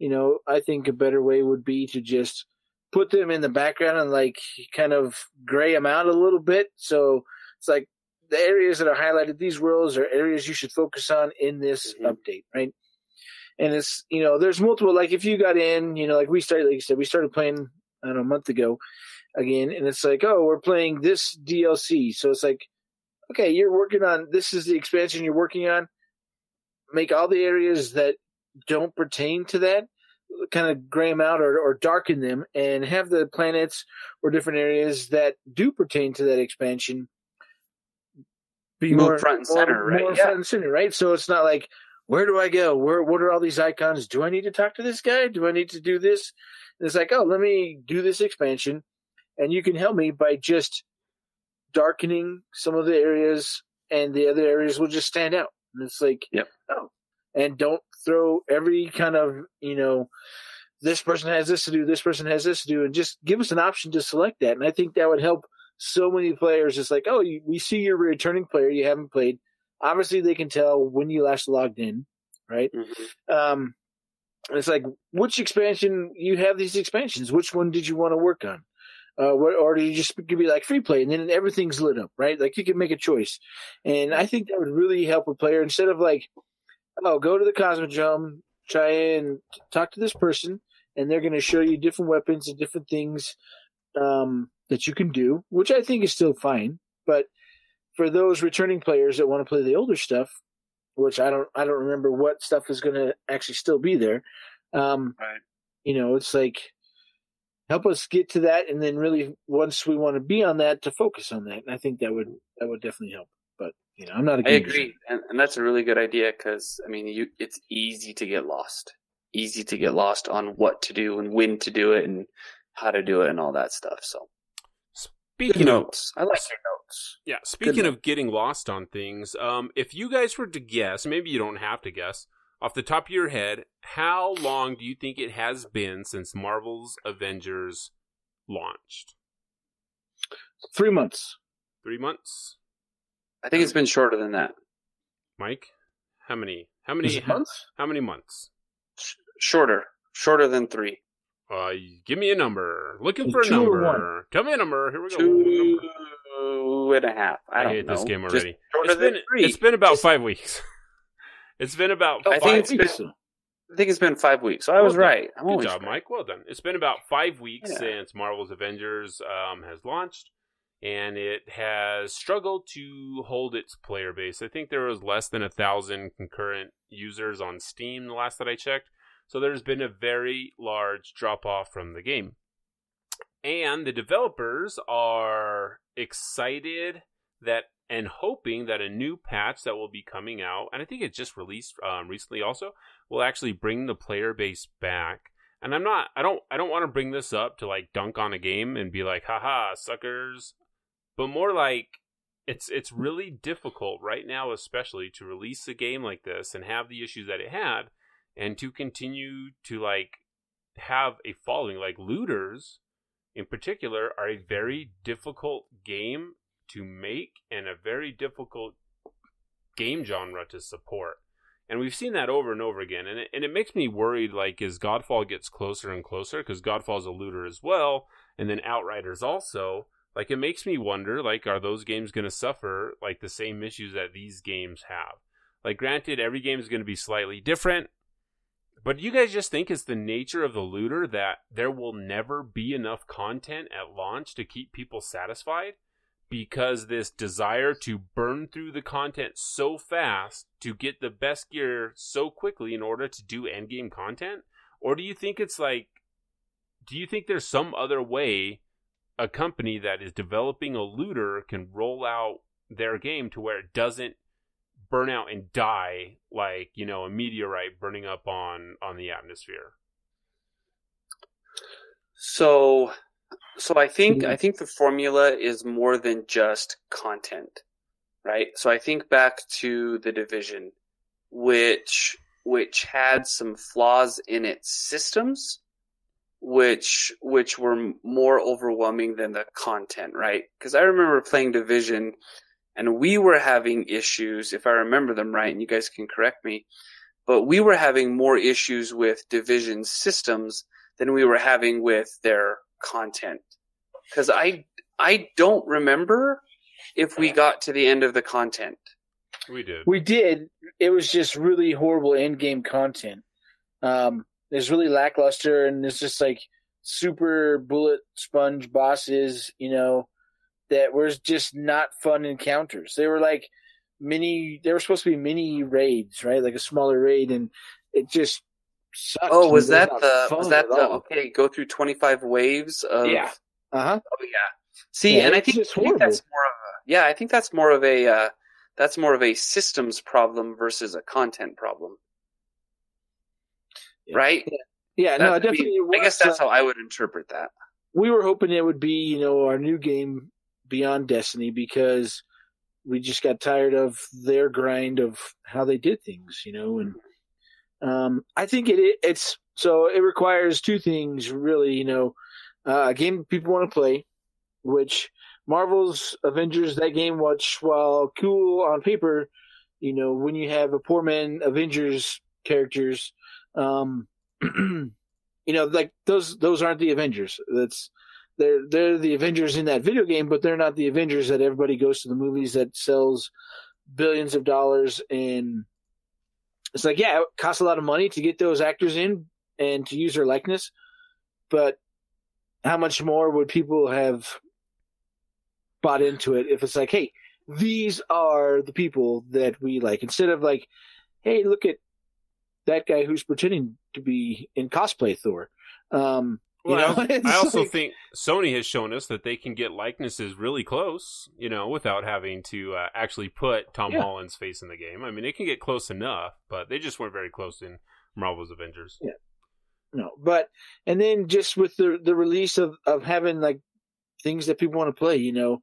you know, I think a better way would be to just put them in the background and like kind of gray them out a little bit. So it's like the areas that are highlighted. These worlds are areas you should focus on in this Mhm. update, right? and it's you know there's multiple like if you got in you know like we started like you said we started playing I don't know a month ago again and it's like oh we're playing this DLC so it's like okay you're working on this is the expansion you're working on make all the areas that don't pertain to that kind of gray them out or, or darken them and have the planets or different areas that do pertain to that expansion be Move more front and center, more, right? more Yeah. front and center, right? So it's not like where do I go? Where what are all these icons? Do I need to talk to this guy? Do I need to do this? And it's like, oh, let me do this expansion, and you can help me by just darkening some of the areas, and the other areas will just stand out. And it's like, Yep. oh, and don't throw every kind of you know, this person has this to do, this person has this to do, and just give us an option to select that. And I think that would help so many players. It's like, oh, you, we see you're a returning player, you haven't played. Obviously, they can tell when you last logged in, right? Mhm. Um, it's like, which expansion you have these expansions? Which one did you want to work on? Uh, what, or do you just give me like free play and then everything's lit up, right? Like you can make a choice, and I think that would really help a player instead of like, oh, go to the Cosmodrome, try and talk to this person, and they're going to show you different weapons and different things um, that you can do, which I think is still fine. But for those returning players that want to play the older stuff, which I don't, I don't remember what stuff is going to actually still be there. Um, Right. You know, it's like help us get to that, and then really once we want to be on that, to focus on that. And I think that would that would definitely help. But you know, I'm not a I agree, and, and that's a really good idea because I mean, you it's easy to get lost, easy to get lost on what to do and when to do it and how to do it and all that stuff. So good Speaking of notes, I like your notes. Yeah, speaking note. of getting lost on things, um, if you guys were to guess, maybe you don't have to guess, off the top of your head, how long do you think it has been since Marvel's Avengers launched? Three months. Three months? I think it's been shorter than that. Mike? How many? How many? months? How many months? Sh- shorter, shorter than three. Uh, give me a number. Looking for a Two or number. Tell me a number. Here we go. Two Number. and a half. I, I, don't hate know. this game already. shorter It's than been, it's been about Just- five weeks. it's been about I five think it's Weeks, been- I think it's been five weeks. So I was done. right. I'm Good job, right. Mike. Well done. It's been about five weeks Yeah. since Marvel's Avengers um, has launched, and it has struggled to hold its player base. I think there was less than a thousand concurrent users on Steam the last that I checked. So there's been a very large drop off from the game. And the developers are excited that and hoping that a new patch that will be coming out, and I think it just released um, recently also, will actually bring the player base back. And I'm not, I don't, I don't want to bring this up to like dunk on a game and be like, haha, suckers, but more like it's it's really difficult right now, especially to release a game like this and have the issues that it had, and to continue to like have a following. Like looters, in particular, are a very difficult game to make and a very difficult game genre to support. And we've seen that over and over again. And it, and it makes me worried, like, as Godfall gets closer and closer, because Godfall's a looter as well, and then Outriders also, like, it makes me wonder, like, are those games going to suffer, like, the same issues that these games have? Like, granted, every game is going to be slightly different, but do you guys just think it's the nature of the looter that there will never be enough content at launch to keep people satisfied? Because this desire to burn through the content so fast to get the best gear so quickly in order to do endgame content? Or do you think it's like, do you think there's some other way a company that is developing a looter can roll out their game to where it doesn't burn out and die like you know a meteorite burning up on on the atmosphere So, so I think hmm. I think the formula is more than just content, right? So I think back to the division, which which had some flaws in its systems, which which were more overwhelming than the content, right? Because I remember playing division, and we were having issues, if I remember them right, and you guys can correct me, but we were having more issues with division systems than we were having with their content. Because I I don't remember if we got to the end of the content. we did We did. It was just really horrible end game content. Um, it's really lackluster, and it's just like super bullet sponge bosses, you know, that were just not fun encounters. They were like mini. They were supposed to be mini raids, right? Like a smaller raid, and it just sucked. Oh, was that the was that the okay? Go through twenty five waves of Yeah. Uh huh. Oh yeah. See, Yeah, and I think, I think that's more of a yeah. I think that's more of a uh, that's more of a systems problem versus a content problem, Yeah. right? Yeah, no, That- it definitely. I, guess that's uh, how I would interpret that. we were hoping it would be, you know, our new game beyond Destiny because we just got tired of their grind of how they did things, you know, and um, I think it it's so it requires two things really, you know, uh, a game people want to play, which Marvel's Avengers that game, which while cool on paper, you know, when you have a poor man Avengers characters, um, you know, like those those aren't the Avengers. That's they're they're the Avengers in that video game, but they're not the Avengers that everybody goes to the movies that sells billions of dollars and it's like yeah, it costs a lot of money to get those actors in and to use their likeness, but how much more would people have bought into it if it's like, hey, these are the people that we like instead of like, hey, look at that guy who's pretending to be in cosplay Thor. Um, you Well, know, I also like- think Sony has shown us that they can get likenesses really close, you know, without having to uh, actually put Tom Yeah. Holland's face in the game. I mean, they can get close enough, but they just weren't very close in Marvel's Avengers. Yeah. no, but and then just with the the release of of having like things that people want to play, you know,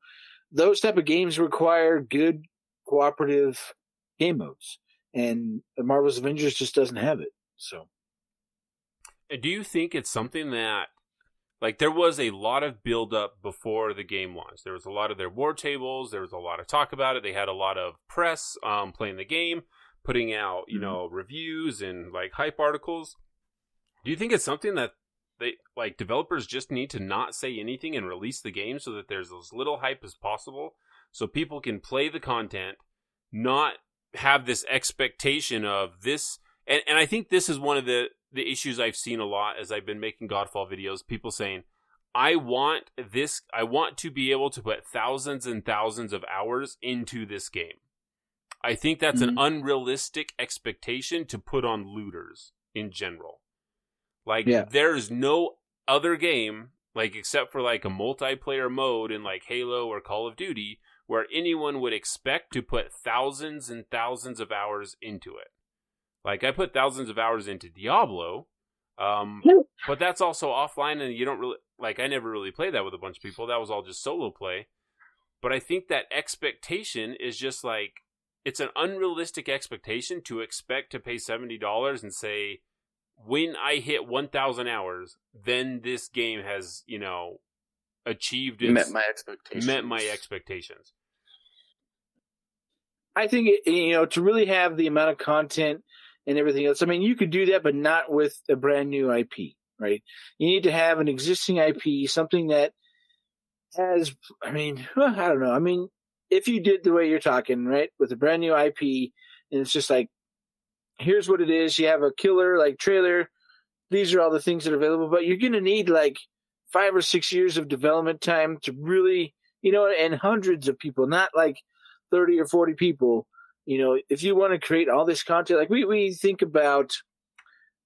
those type of games require good cooperative game modes, and Marvel's Avengers just doesn't have it. So Do you think it's something that, like, there was a lot of build up before the game launched? There was a lot of their war tables. There was a lot of talk about it. They had a lot of press um, playing the game, putting out, you Mhm. know, reviews and like hype articles. Do you think it's something that they like developers just need to not say anything and release the game so that there's as little hype as possible, so people can play the content, not have this expectation of this and, and I think this is one of the, the issues I've seen a lot as I've been making Godfall videos. People saying, I want this, I want to be able to put thousands and thousands of hours into this game. I think that's an mm-hmm. unrealistic expectation to put on looters in general. Like, Yeah. there's no other game, like, except for like a multiplayer mode in like Halo or Call of Duty, where anyone would expect to put thousands and thousands of hours into it. Like I put thousands of hours into Diablo, um, but that's also offline, and you don't really like. I never really played that with a bunch of people. That was all just solo play. But I think that expectation is just like it's an unrealistic expectation to expect to pay seventy dollars and say, when I hit one thousand hours, then this game has you know achieved its Met my expectations. met my expectations. I think it, you know to really have the amount of content and everything else. I mean, you could do that, but not with a brand new IP, right? You need to have an existing IP, something that has. I mean, I don't know. I mean, if you did the way you're talking, right, with a brand new IP, and it's just like, here's what it is. You have a killer like trailer. These are all the things that are available, but you're going to need like five or six years of development time to really, you know, and hundreds of people, not like 30 or 40 people, you know, if you want to create all this content, like we, we think about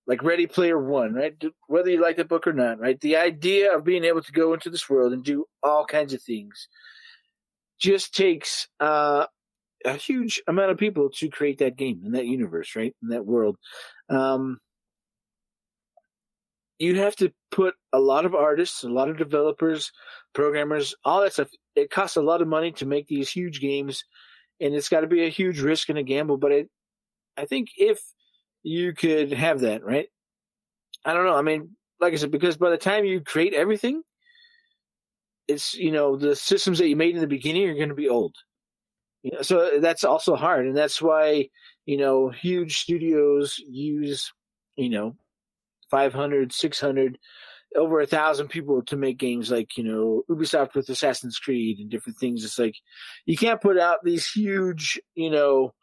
like Ready Player One, right? Whether you like the book or not, right? The idea of being able to go into this world and do all kinds of things just takes uh, a huge amount of people to create that game in that universe, right? In that world. Um, you'd have to put a lot of artists, a lot of developers, programmers, all that stuff. It costs a lot of money to make these huge games, and it's got to be a huge risk and a gamble. But it, I think if you could have that, right? I don't know. I mean, like I said, because by the time you create everything, it's you know the systems that you made in the beginning are going to be old. You know, so that's also hard, and that's why you know huge studios use you know 500, 600, over a thousand people to make games like, you know, Ubisoft with Assassin's Creed and different things. It's like, you can't put out these huge, you know,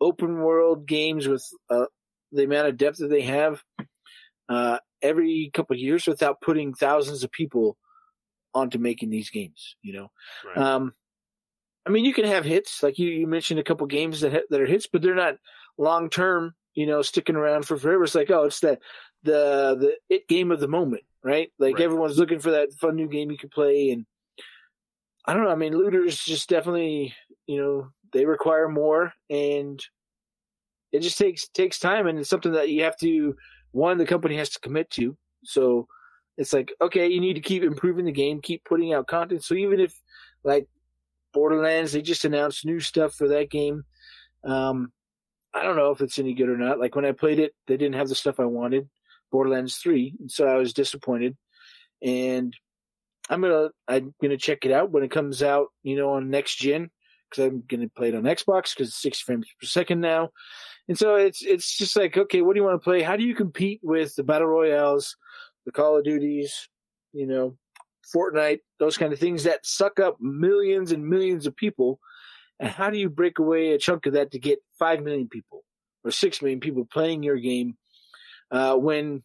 open world games with, uh, the amount of depth that they have uh, every couple of years without putting thousands of people onto making these games. You know, Right. um, I mean, you can have hits like you, you mentioned a couple games that ha- that are hits, but they're not long term. You know, sticking around for forever. It's like, oh, it's that the the it game of the moment, right? Like Right. everyone's looking for that fun new game you can play, and I don't know. I mean, looters just definitely, you know, they require more, and it just takes takes time, and it's something that you have to one the company has to commit to. So it's like, okay, you need to keep improving the game, keep putting out content. So even if like Borderlands, they just announced new stuff for that game. Um, I don't know if it's any good or not. Like when I played it, they didn't have the stuff I wanted. Borderlands three, and so I was disappointed. And I'm gonna I'm gonna check it out when it comes out, you know, on next gen because I'm gonna play it on Xbox because it's 60 frames per second now. And so it's it's just like, okay, what do you want to play? How do you compete with the battle royales, the Call of Duties, you know, Fortnite, those kind of things that suck up millions and millions of people? And how do you break away a chunk of that to get five million people or six million people playing your game uh, when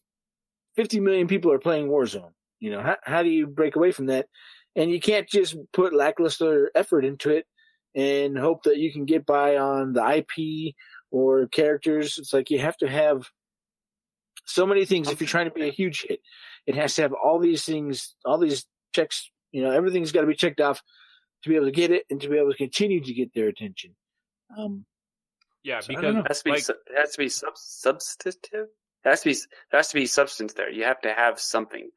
50 million people are playing Warzone? You know, how, how do you break away from that? And you can't just put lackluster effort into it and hope that you can get by on the IP or characters. It's like you have to have so many things if you're trying to be a huge hit. It has to have all these things, all these checks, you know, everything's got to be checked off to be able to get it and to be able to continue to get their attention. Um, yeah, so because. It has to be like, su- it has to be sub- substantive. It has to be there has to be substance there. You have to have something,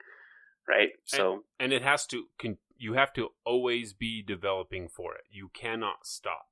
right? So and it has to con- you have to always be developing for it you cannot stop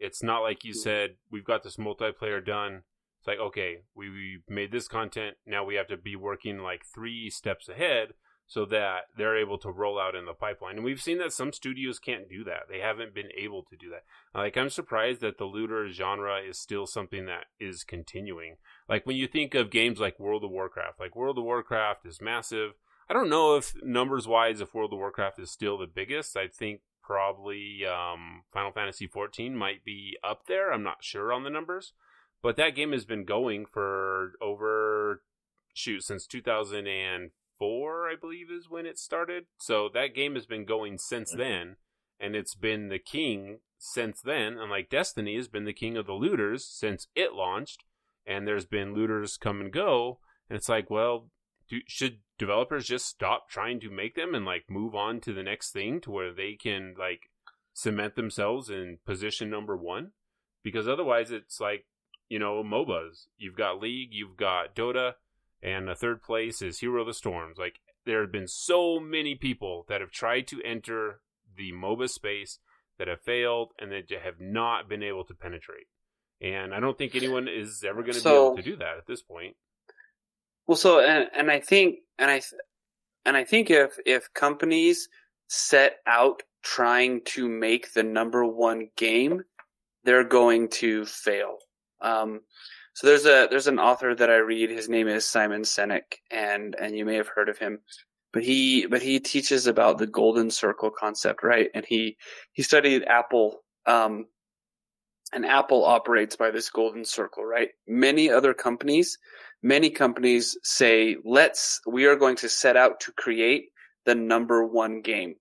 it's not like you Mhm. said we've got this multiplayer done it's like okay we, we made this content now we have to be working like three steps ahead so that they're able to roll out in the pipeline. And we've seen that some studios can't do that. They haven't been able to do that. Like i'm surprised that the looter genre is still something that is continuing. Like when you think of games like world of warcraft like world of warcraft is massive. I don't know if numbers wise, if World of Warcraft is still the biggest. I think probably um, Final Fantasy XIV might be up there. I'm not sure on the numbers, but that game has been going for over shoot since 2004, I believe, is when it started. So that game has been going since mm-hmm. then, and it's been the king since then. And like Destiny has been the king of the looters since it launched, and there's been looters come and go. And it's like, well, do, should developers just stop trying to make them and like move on to the next thing to where they can like cement themselves in position number one? Because otherwise, it's like you know MOBAs. You've got League, you've got Dota, and the third place is Hero of the Storms. Like there have been so many people that have tried to enter the MOBA space that have failed and that have not been able to penetrate. And I don't think anyone is ever going to be able to do that at this point. Well, so and and I think and I and I think if if companies set out trying to make the number one game, they're going to fail. Um, so there's a there's an author that I read. His name is Simon Sinek, and and you may have heard of him. But he but he teaches about the golden circle concept, right? And he he studied Apple. Um, and Apple operates by this golden circle, right? Many other companies many companies say, let's, we are going to set out to create the number one game.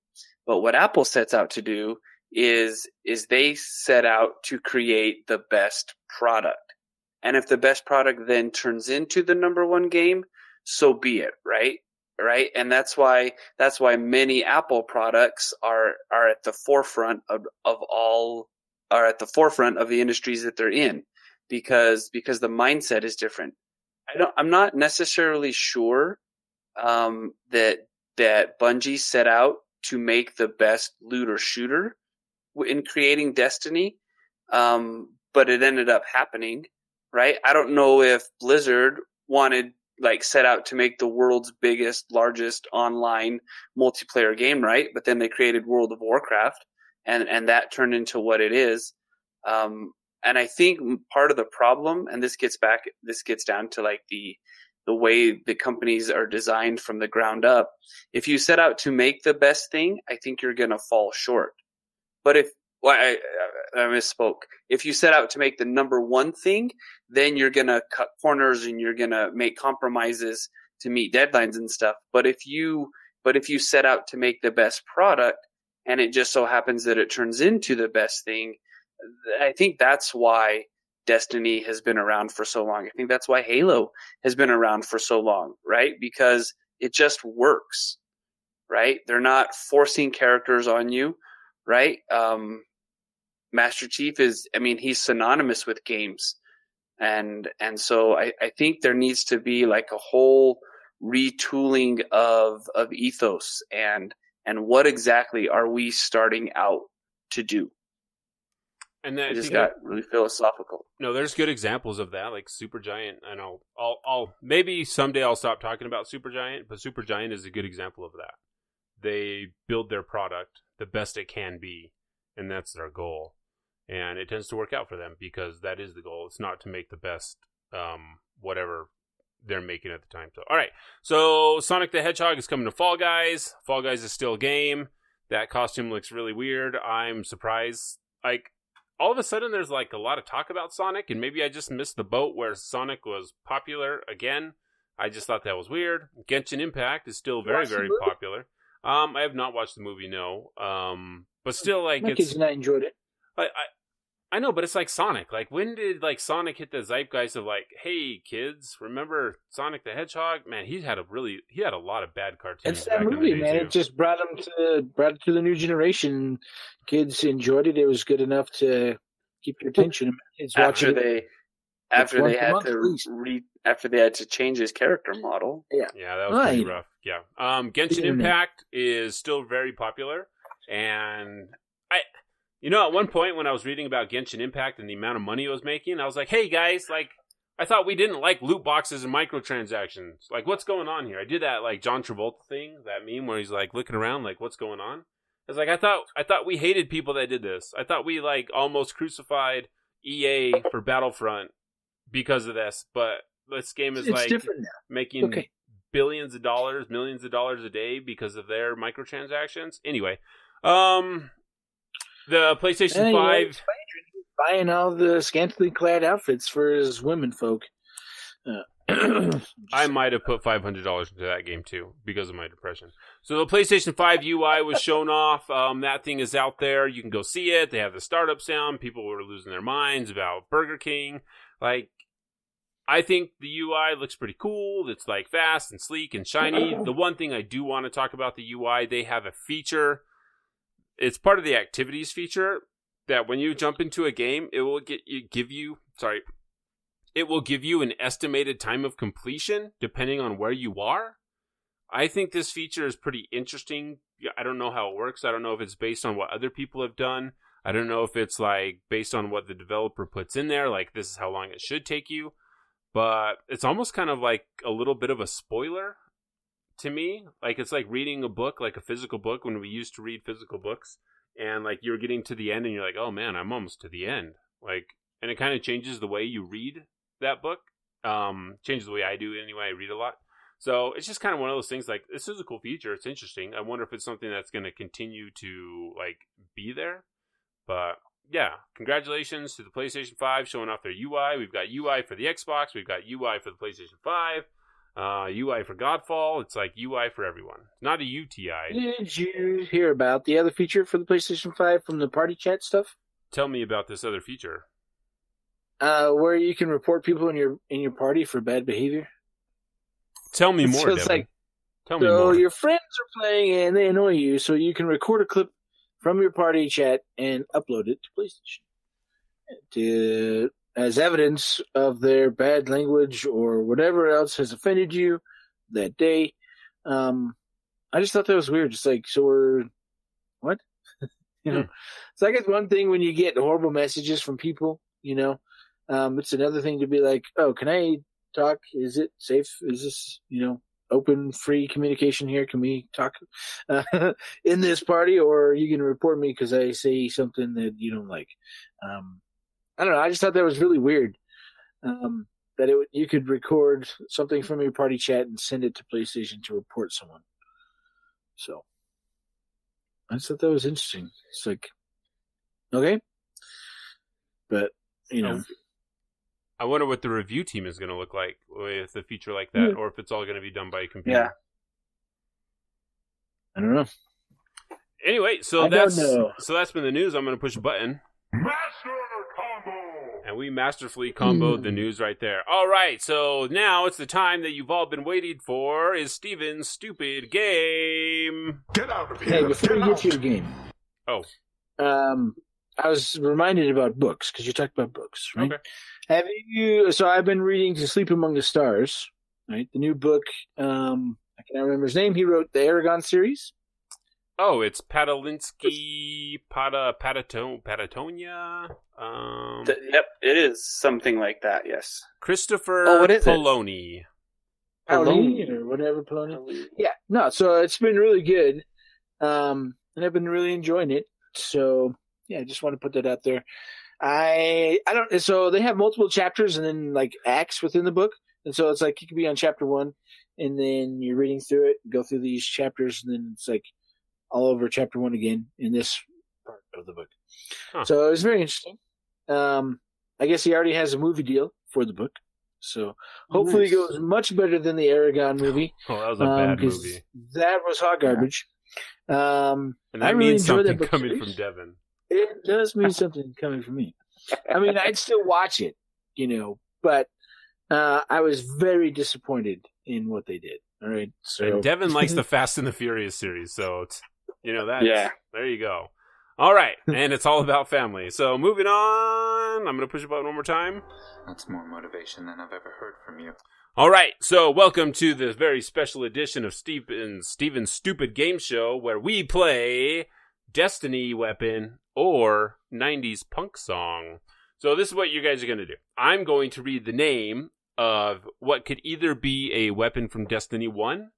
But what Apple sets out to do is, is they set out to create the best product. And if the best product then turns into the number one game, so be it, right? Right. And that's why, that's why many Apple products are, are at the forefront of, of all, are at the forefront of the industries that they're in because, because the mindset is different. I don't. I'm not necessarily sure um, that that Bungie set out to make the best looter shooter in creating Destiny, um, but it ended up happening. Right. I don't know if Blizzard wanted like set out to make the world's biggest, largest online multiplayer game, right? But then they created World of Warcraft, and and that turned into what it is. Um, and I think part of the problem, and this gets back, this gets down to like the, the way the companies are designed from the ground up. If you set out to make the best thing, I think you're going to fall short. But if, well, I, I misspoke. If you set out to make the number one thing, then you're gonna cut corners and you're gonna make compromises to meet deadlines and stuff. But if you but if you set out to make the best product and it just so happens that it turns into the best thing, I think that's why Destiny has been around for so long. I think that's why Halo has been around for so long, right? Because it just works, right? They're not forcing characters on you, right? Um, Master Chief is, I mean, he's synonymous with games. And, and so I, I think there needs to be like a whole retooling of, of ethos and, and what exactly are we starting out to do? And then I I just got really philosophical. No, there's good examples of that, like Supergiant. I know. I'll, I'll maybe someday I'll stop talking about Supergiant, but Supergiant is a good example of that. They build their product the best it can be, and that's their goal. And it tends to work out for them because that is the goal. It's not to make the best, um, whatever they're making at the time. So, all right. So, Sonic the Hedgehog is coming to Fall Guys. Fall Guys is still a game. That costume looks really weird. I'm surprised. Like, all of a sudden there's like a lot of talk about Sonic, and maybe I just missed the boat where Sonic was popular again. I just thought that was weird. Genshin Impact is still very, very popular. Um, I have not watched the movie, no. Um, but still, like My it's kids I enjoyed it. I, I I know, but it's like Sonic. Like when did like Sonic hit the zeitgeist of like, hey kids, remember Sonic the Hedgehog? Man, he had a really he had a lot of bad cartoons. It's that back in the movie, man. too. It just brought him to brought it to the new generation. Kids enjoyed it. It was good enough to keep your attention. Kids After watching it. they, after once they had to least. re, after they had to change his character model. Yeah, yeah, that was pretty rough. Yeah. Um, Genshin Impact is still very popular, and I, you know, at one point when I was reading about Genshin Impact and the amount of money it was making, I was like, "Hey guys, like, I thought we didn't like loot boxes and microtransactions. Like, what's going on here?" I did that like John Travolta thing, that meme where he's like looking around, like, "What's going on?" I was like, "I thought, I thought we hated people that did this. I thought we like almost crucified EA for Battlefront because of this, but." This game is it's like different now. making Okay. billions of dollars, millions of dollars a day because of their microtransactions. Anyway, um, the PlayStation Five. Buying all the scantily clad outfits for his women folk. Uh, I might have put five hundred dollars into that game too because of my depression. So the PlayStation Five UI was shown off. Um, that thing is out there. You can go see it. They have the startup sound. People were losing their minds about Burger King. Like, I think the UI looks pretty cool. It's like fast and sleek and shiny. The one thing I do want to talk about the UI, they have a feature. It's part of the activities feature that when you jump into a game, it will get you give you sorry, it will give you an estimated time of completion depending on where you are. I think this feature is pretty interesting. I don't know how it works. I don't know if it's based on what other people have done. I don't know if it's like based on what the developer puts in there, like this is how long it should take you. But it's almost kind of like a little bit of a spoiler to me. Like it's like reading a book, like a physical book when we used to read physical books and like you're getting to the end and you're like, "Oh man, I'm almost to the end." Like and it kind of changes the way you read that book. Um changes the way I do anyway. I read a lot. So it's just kind of one of those things like this is a cool feature. It's interesting. I wonder if it's something that's going to continue to like be there. But yeah, congratulations to the PlayStation 5 showing off their UI. We've got UI for the Xbox, we've got UI for the PlayStation 5, uh, UI for Godfall. It's like UI for everyone. It's Not a UTI. Did you hear about the other feature for the PlayStation 5 from the party chat stuff? Tell me about this other feature. Uh, where you can report people in your in your party for bad behavior. Tell me more, So it's Devin. like- Tell me So more. your friends are playing and they annoy you, so you can record a clip from your party chat and upload it to PlayStation to as evidence of their bad language or whatever else has offended you that day. Um, I just thought that was weird. Just like so, we're what? you know, Hmm. it's like it's one thing when you get horrible messages from people. You know, um, it's another thing to be like, oh, can I talk? Is it safe? Is this you know open, free communication here? Can we talk uh, in this party, or are you can report me because I say something that you don't like? Um, I don't know. I just thought that was really weird. Um, that it you could record something from your party chat and send it to PlayStation to report someone. So I just thought that was interesting. It's like, okay, But you know, I wonder what the review team is going to look like with a feature like that, Yeah. or if it's all going to be done by a computer. Yeah. I don't know. Anyway, so I that's so that's been the news. I'm going to push a button, Master combo. and we masterfully comboed Hmm. the news right there. All right, so now it's the time that you've all been waiting for. Is Steven's stupid game? Get out of here. Hey, here. before you get to your game, Oh. um, I was reminded about books because you talked about books, right? Okay. Have you? So I've been reading "To Sleep Among the Stars," right? The new book. Um, I can't remember his name. He wrote the Eragon series. Oh, it's Patalinsky, Pata, Pataton, Patatonia, um, Th- yep, it is something like that. Yes. Christopher Oh, what is? Poloni. Poloni Poloni. or whatever Poloni. Yeah, no. So it's been really good, um, and I've been really enjoying it. So yeah, I just want to put that out there. I I don't. So they have multiple chapters and then like acts within the book, and so it's like you could be on chapter one, and then you're reading through it, go through these chapters, and then it's like all over chapter one again in this part of the book. Huh. So it was very interesting. Um, I guess he already has a movie deal for the book, so hopefully Nice. it goes much better than the Eragon movie. Oh, that was a Um, bad movie. That was hot garbage. Um, And I that really means enjoyed that something book coming series. from Devin. it does mean something coming from me. I mean, I'd still watch it, you know, but uh, I was very disappointed in what they did. All right, so And Devin likes the Fast and the Furious series, so it's, you know that. Yeah. There you go. All right, and it's all about family. So moving on, I'm going to push a button one more time. That's more motivation than I've ever heard from you. All right, so welcome to the very special edition of Steven's Steven's Stupid Game Show, where we play Destiny Weapon or 90s Punk Song. So this is what you guys are going to do. I'm going to read the name of what could either be a weapon from Destiny 1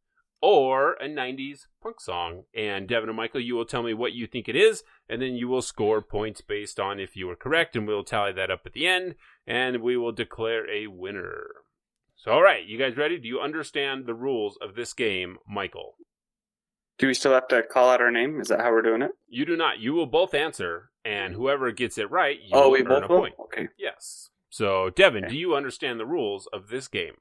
or a 90s punk song. And Devin and Michael, you will tell me what you think it is, and then you will score points based on if you were correct, and we'll tally that up at the end, and we will declare a winner. So, all right, you guys ready? Do you understand the rules of this game, Michael? Do we still have to call out our name? Is that how we're doing it? You do not. You will both answer, and whoever gets it right, you oh, will we earn both a will? point. Okay. Yes. So, Devin, Okay. do you understand the rules of this game?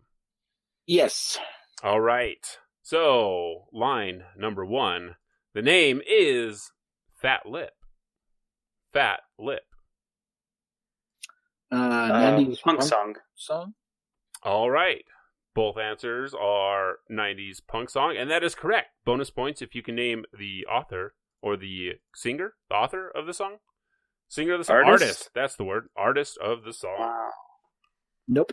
yes, All right. So, line number one. The name is Fat Lip. Fat Lip. uh, Uh, 90s punk song. song. All right. Both answers are 90s punk song, and that is correct. Bonus points if you can name the author or the singer, the author of the song. Singer of the song. Artist? That's the word. Artist of the song. Wow. Nope.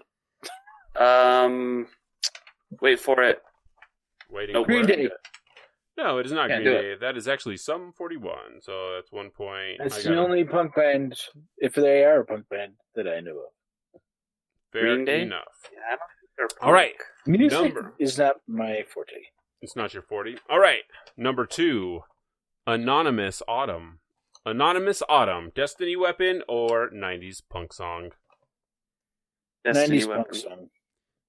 Um, wait for it. Waiting Nope. Green. Day. No, it is not Can't Green do Day. That is actually Sum 41. So that's one point. That's the got it. only punk band, if they are a punk band, that I know of. Fair Green Day? enough. Yeah, I don't think they're All right. Music Number. is not my forte. It's not your 40. All right. Number two Anonymous Autumn. Anonymous Autumn. Destiny Weapon or 90s punk song. Destiny 90s Weapon. punk song.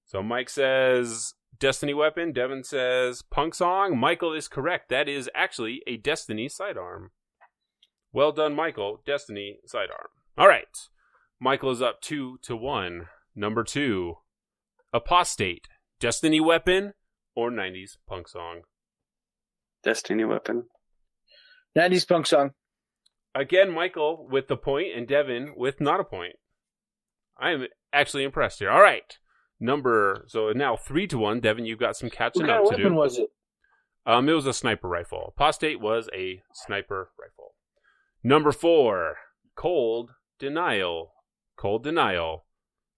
So Mike says Destiny Weapon. Devin says punk song. Michael is correct. That is actually a Destiny sidearm. Well done, Michael. Destiny sidearm. All right. Michael is up two to one. Number two Apostate. Destiny Weapon or 90s punk song. Destiny Weapon. 90s punk song. Again, Michael with the point and Devin with not a point. I am actually impressed here. All right. Number so now three to one. Devin, you've got some What catching kind up of to weapon do. was it? Um, it was a sniper rifle. Apostate was a sniper rifle. Number four, cold denial. Cold denial,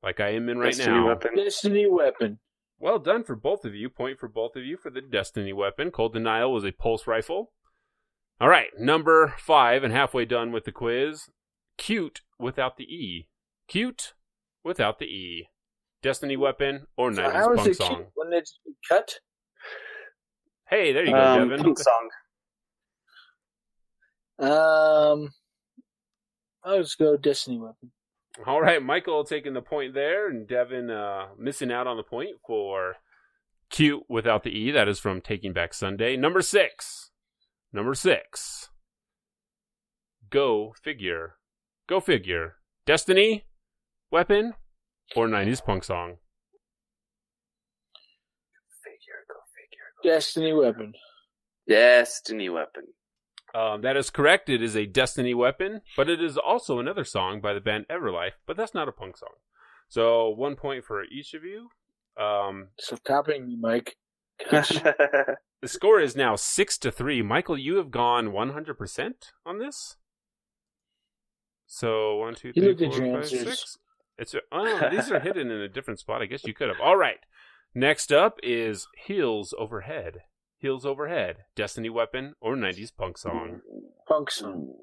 like I am in right Destiny now. Weapon. Destiny weapon. Well done for both of you. Point for both of you for the Destiny weapon. Cold Denial was a pulse rifle. All right, number five, and halfway done with the quiz. Cute without the E. Cute without the E. Destiny weapon or So 90s how is punk it song. cute when it's cut? Hey, there you go, Um, Devin. punk song. Um, I'll just go Destiny weapon. All right, Michael taking the point there, and Devin uh, missing out on the point for cute without the E. That is from Taking Back Sunday. Number six. Number six. Go figure. Go figure. Destiny, Weapon, or 90s punk song? Figure, go figure. Destiny Weapon. Destiny Weapon. Um, that is correct. It is a Destiny Weapon, but it is also another song by the band Everlife, but that's not a punk song. So one point for each of you. Um, So copying me, Mike. The score is now six to three. Michael, you have gone 100% on this. So one, two, You three, looked at four, your five, answers. six. It's oh, these are hidden in a different spot. I guess you could have. All right. Next up is Heels Overhead. Heels Overhead, Destiny Weapon, or 90s punk song. Punk song.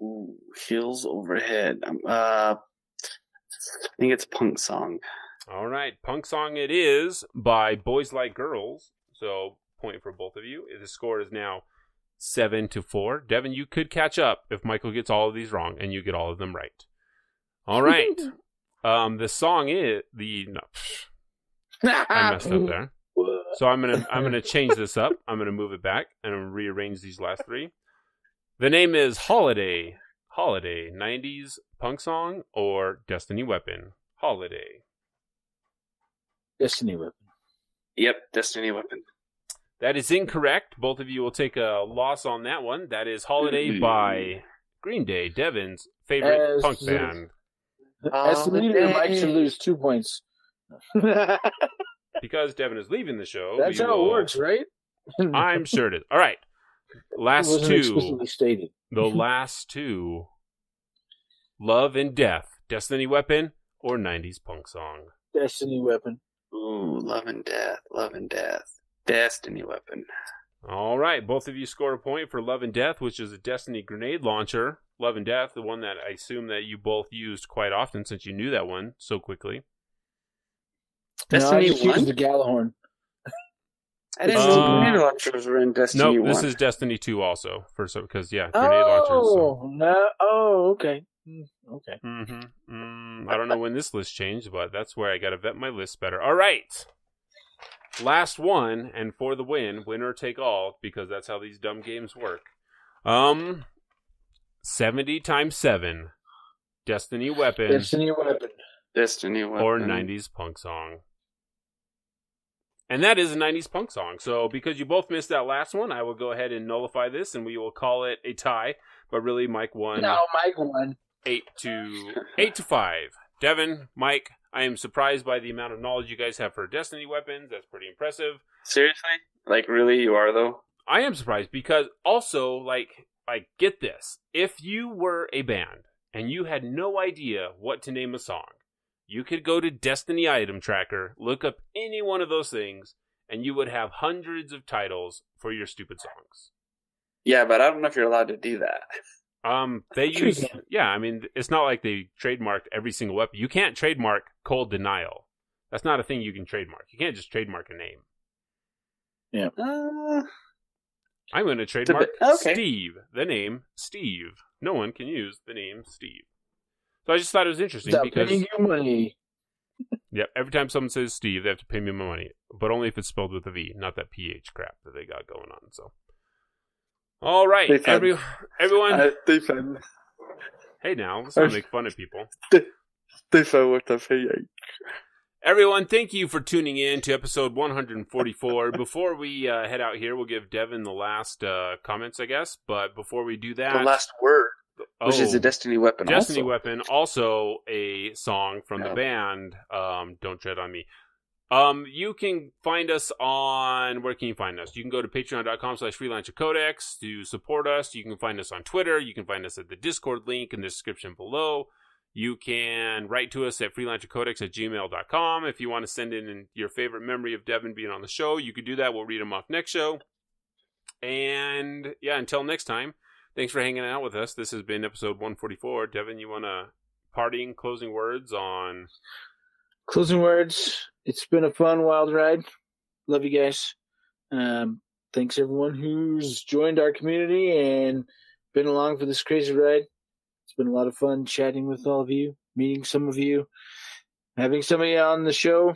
Ooh, heels overhead. Um, uh, I think it's punk song. All right, punk song it is by Boys Like Girls. So point for both of you. The score is now seven to four. Devin, you could catch up if Michael gets all of these wrong and you get all of them right. All right. um, the song is the no, I messed up there. So I'm gonna I'm gonna change this up. I'm gonna move it back and I'm rearrange these last three. The name is Holiday. Holiday. 90s punk song or Destiny Weapon. Holiday. Destiny Weapon. Yep, Destiny Weapon. That is incorrect. Both of you will take a loss on that one. That is Holiday by Green Day, Devin's favorite As punk the- band. Um, as the leader, Mike should lose two points. Because Devin is leaving the show. That's how will- it works, right? I'm sure it is. All right. It Last wasn't two. explicitly stated. The last two. Love and Death, Destiny Weapon, or 90s punk song. Destiny Weapon. Ooh, love and death, love and death. Destiny Weapon. All right. Both of you score a point for Love and Death, which is a Destiny grenade launcher. Love and Death, the one that I assume that you both used quite often since you knew that one so quickly. Destiny no, I just used one? the Gjallarhorn. I didn't know grenade launchers were in Destiny No, one. this is Destiny 2 also. For so because yeah, grenade launchers. So. Oh, no. Oh, okay. Mm, Okay. Mm-hmm. Mm, I don't know when this list changed, but that's where I got to vet my list better. All right. Last one, and for the win, winner take all, because that's how these dumb games work. Um, seventy times seven, Destiny Weapon, Destiny Weapon. Destiny Weapon. or '90s punk song. And that is a 90s punk song. So, because you both missed that last one, I will go ahead and nullify this and we will call it a tie. But really, Mike won No, Mike won. eight to eight to five. Devin, Mike, I am surprised by the amount of knowledge you guys have for Destiny weapons. That's pretty impressive. Seriously? Like, really, you are though? I am surprised because also, like, like get this: if you were a band and you had no idea what to name a song, you could go to Destiny Item Tracker, look up any one of those things, and you would have hundreds of titles for your stupid songs. Yeah, but I don't know if you're allowed to do that. Um, they use yeah. I mean, it's not like they trademarked every single weapon. You can't trademark cold denial. That's not a thing you can trademark. You can't just trademark a name. Uh, I'm going to trademark okay. Steve. The name Steve. No one can use the name Steve. So I just thought it was interesting Stop because paying you money. yeah, every time someone says Steve, they have to pay me my money, but only if it's spelled with a V, not that PH crap that they got going on. So, all right, They every everyone. I, they hey, now let's not make fun of people. they found what the PH. Everyone, thank you for tuning in to episode 144. before we uh, head out here, we'll give Devin the last uh, comments, I guess. But before we do that, The last word, which is oh, a Destiny weapon. Destiny also. Weapon, also a song from the band um, Don't Tread on Me. Um, you can find us on where can you find us? You can go to patreon.com slash freelancer codex to support us. You can find us on Twitter. You can find us at the Discord link in the description below. You can write to us at freelancercodex at gmail.com. If you want to send in your favorite memory of Devin being on the show, you can do that. We'll read them off next show. And yeah, until next time, thanks for hanging out with us. This has been episode 144. Devin, you want to parting closing words on Closing words. It's been a fun, wild ride. Love you guys. Um, thanks everyone who's joined our community and been along for this crazy ride. It's been a lot of fun chatting with all of you, meeting some of you, having some of you on the show,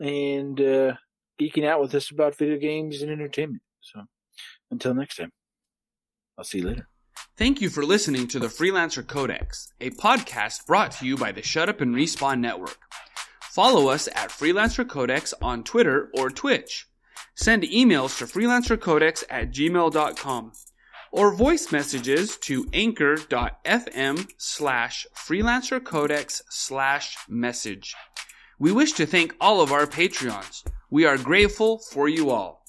and uh, geeking out with us about video games and entertainment. So until next time, I'll see you later. Thank you for listening to the Freelancer Codex, a podcast brought to you by the Shut Up and Respawn Network. Follow us at Freelancer Codex on Twitter or Twitch. Send emails to freelancercodex at gmail.com or voice messages to anchor.fm slash freelancercodex slash message. We wish to thank all of our Patreons. We are grateful for you all.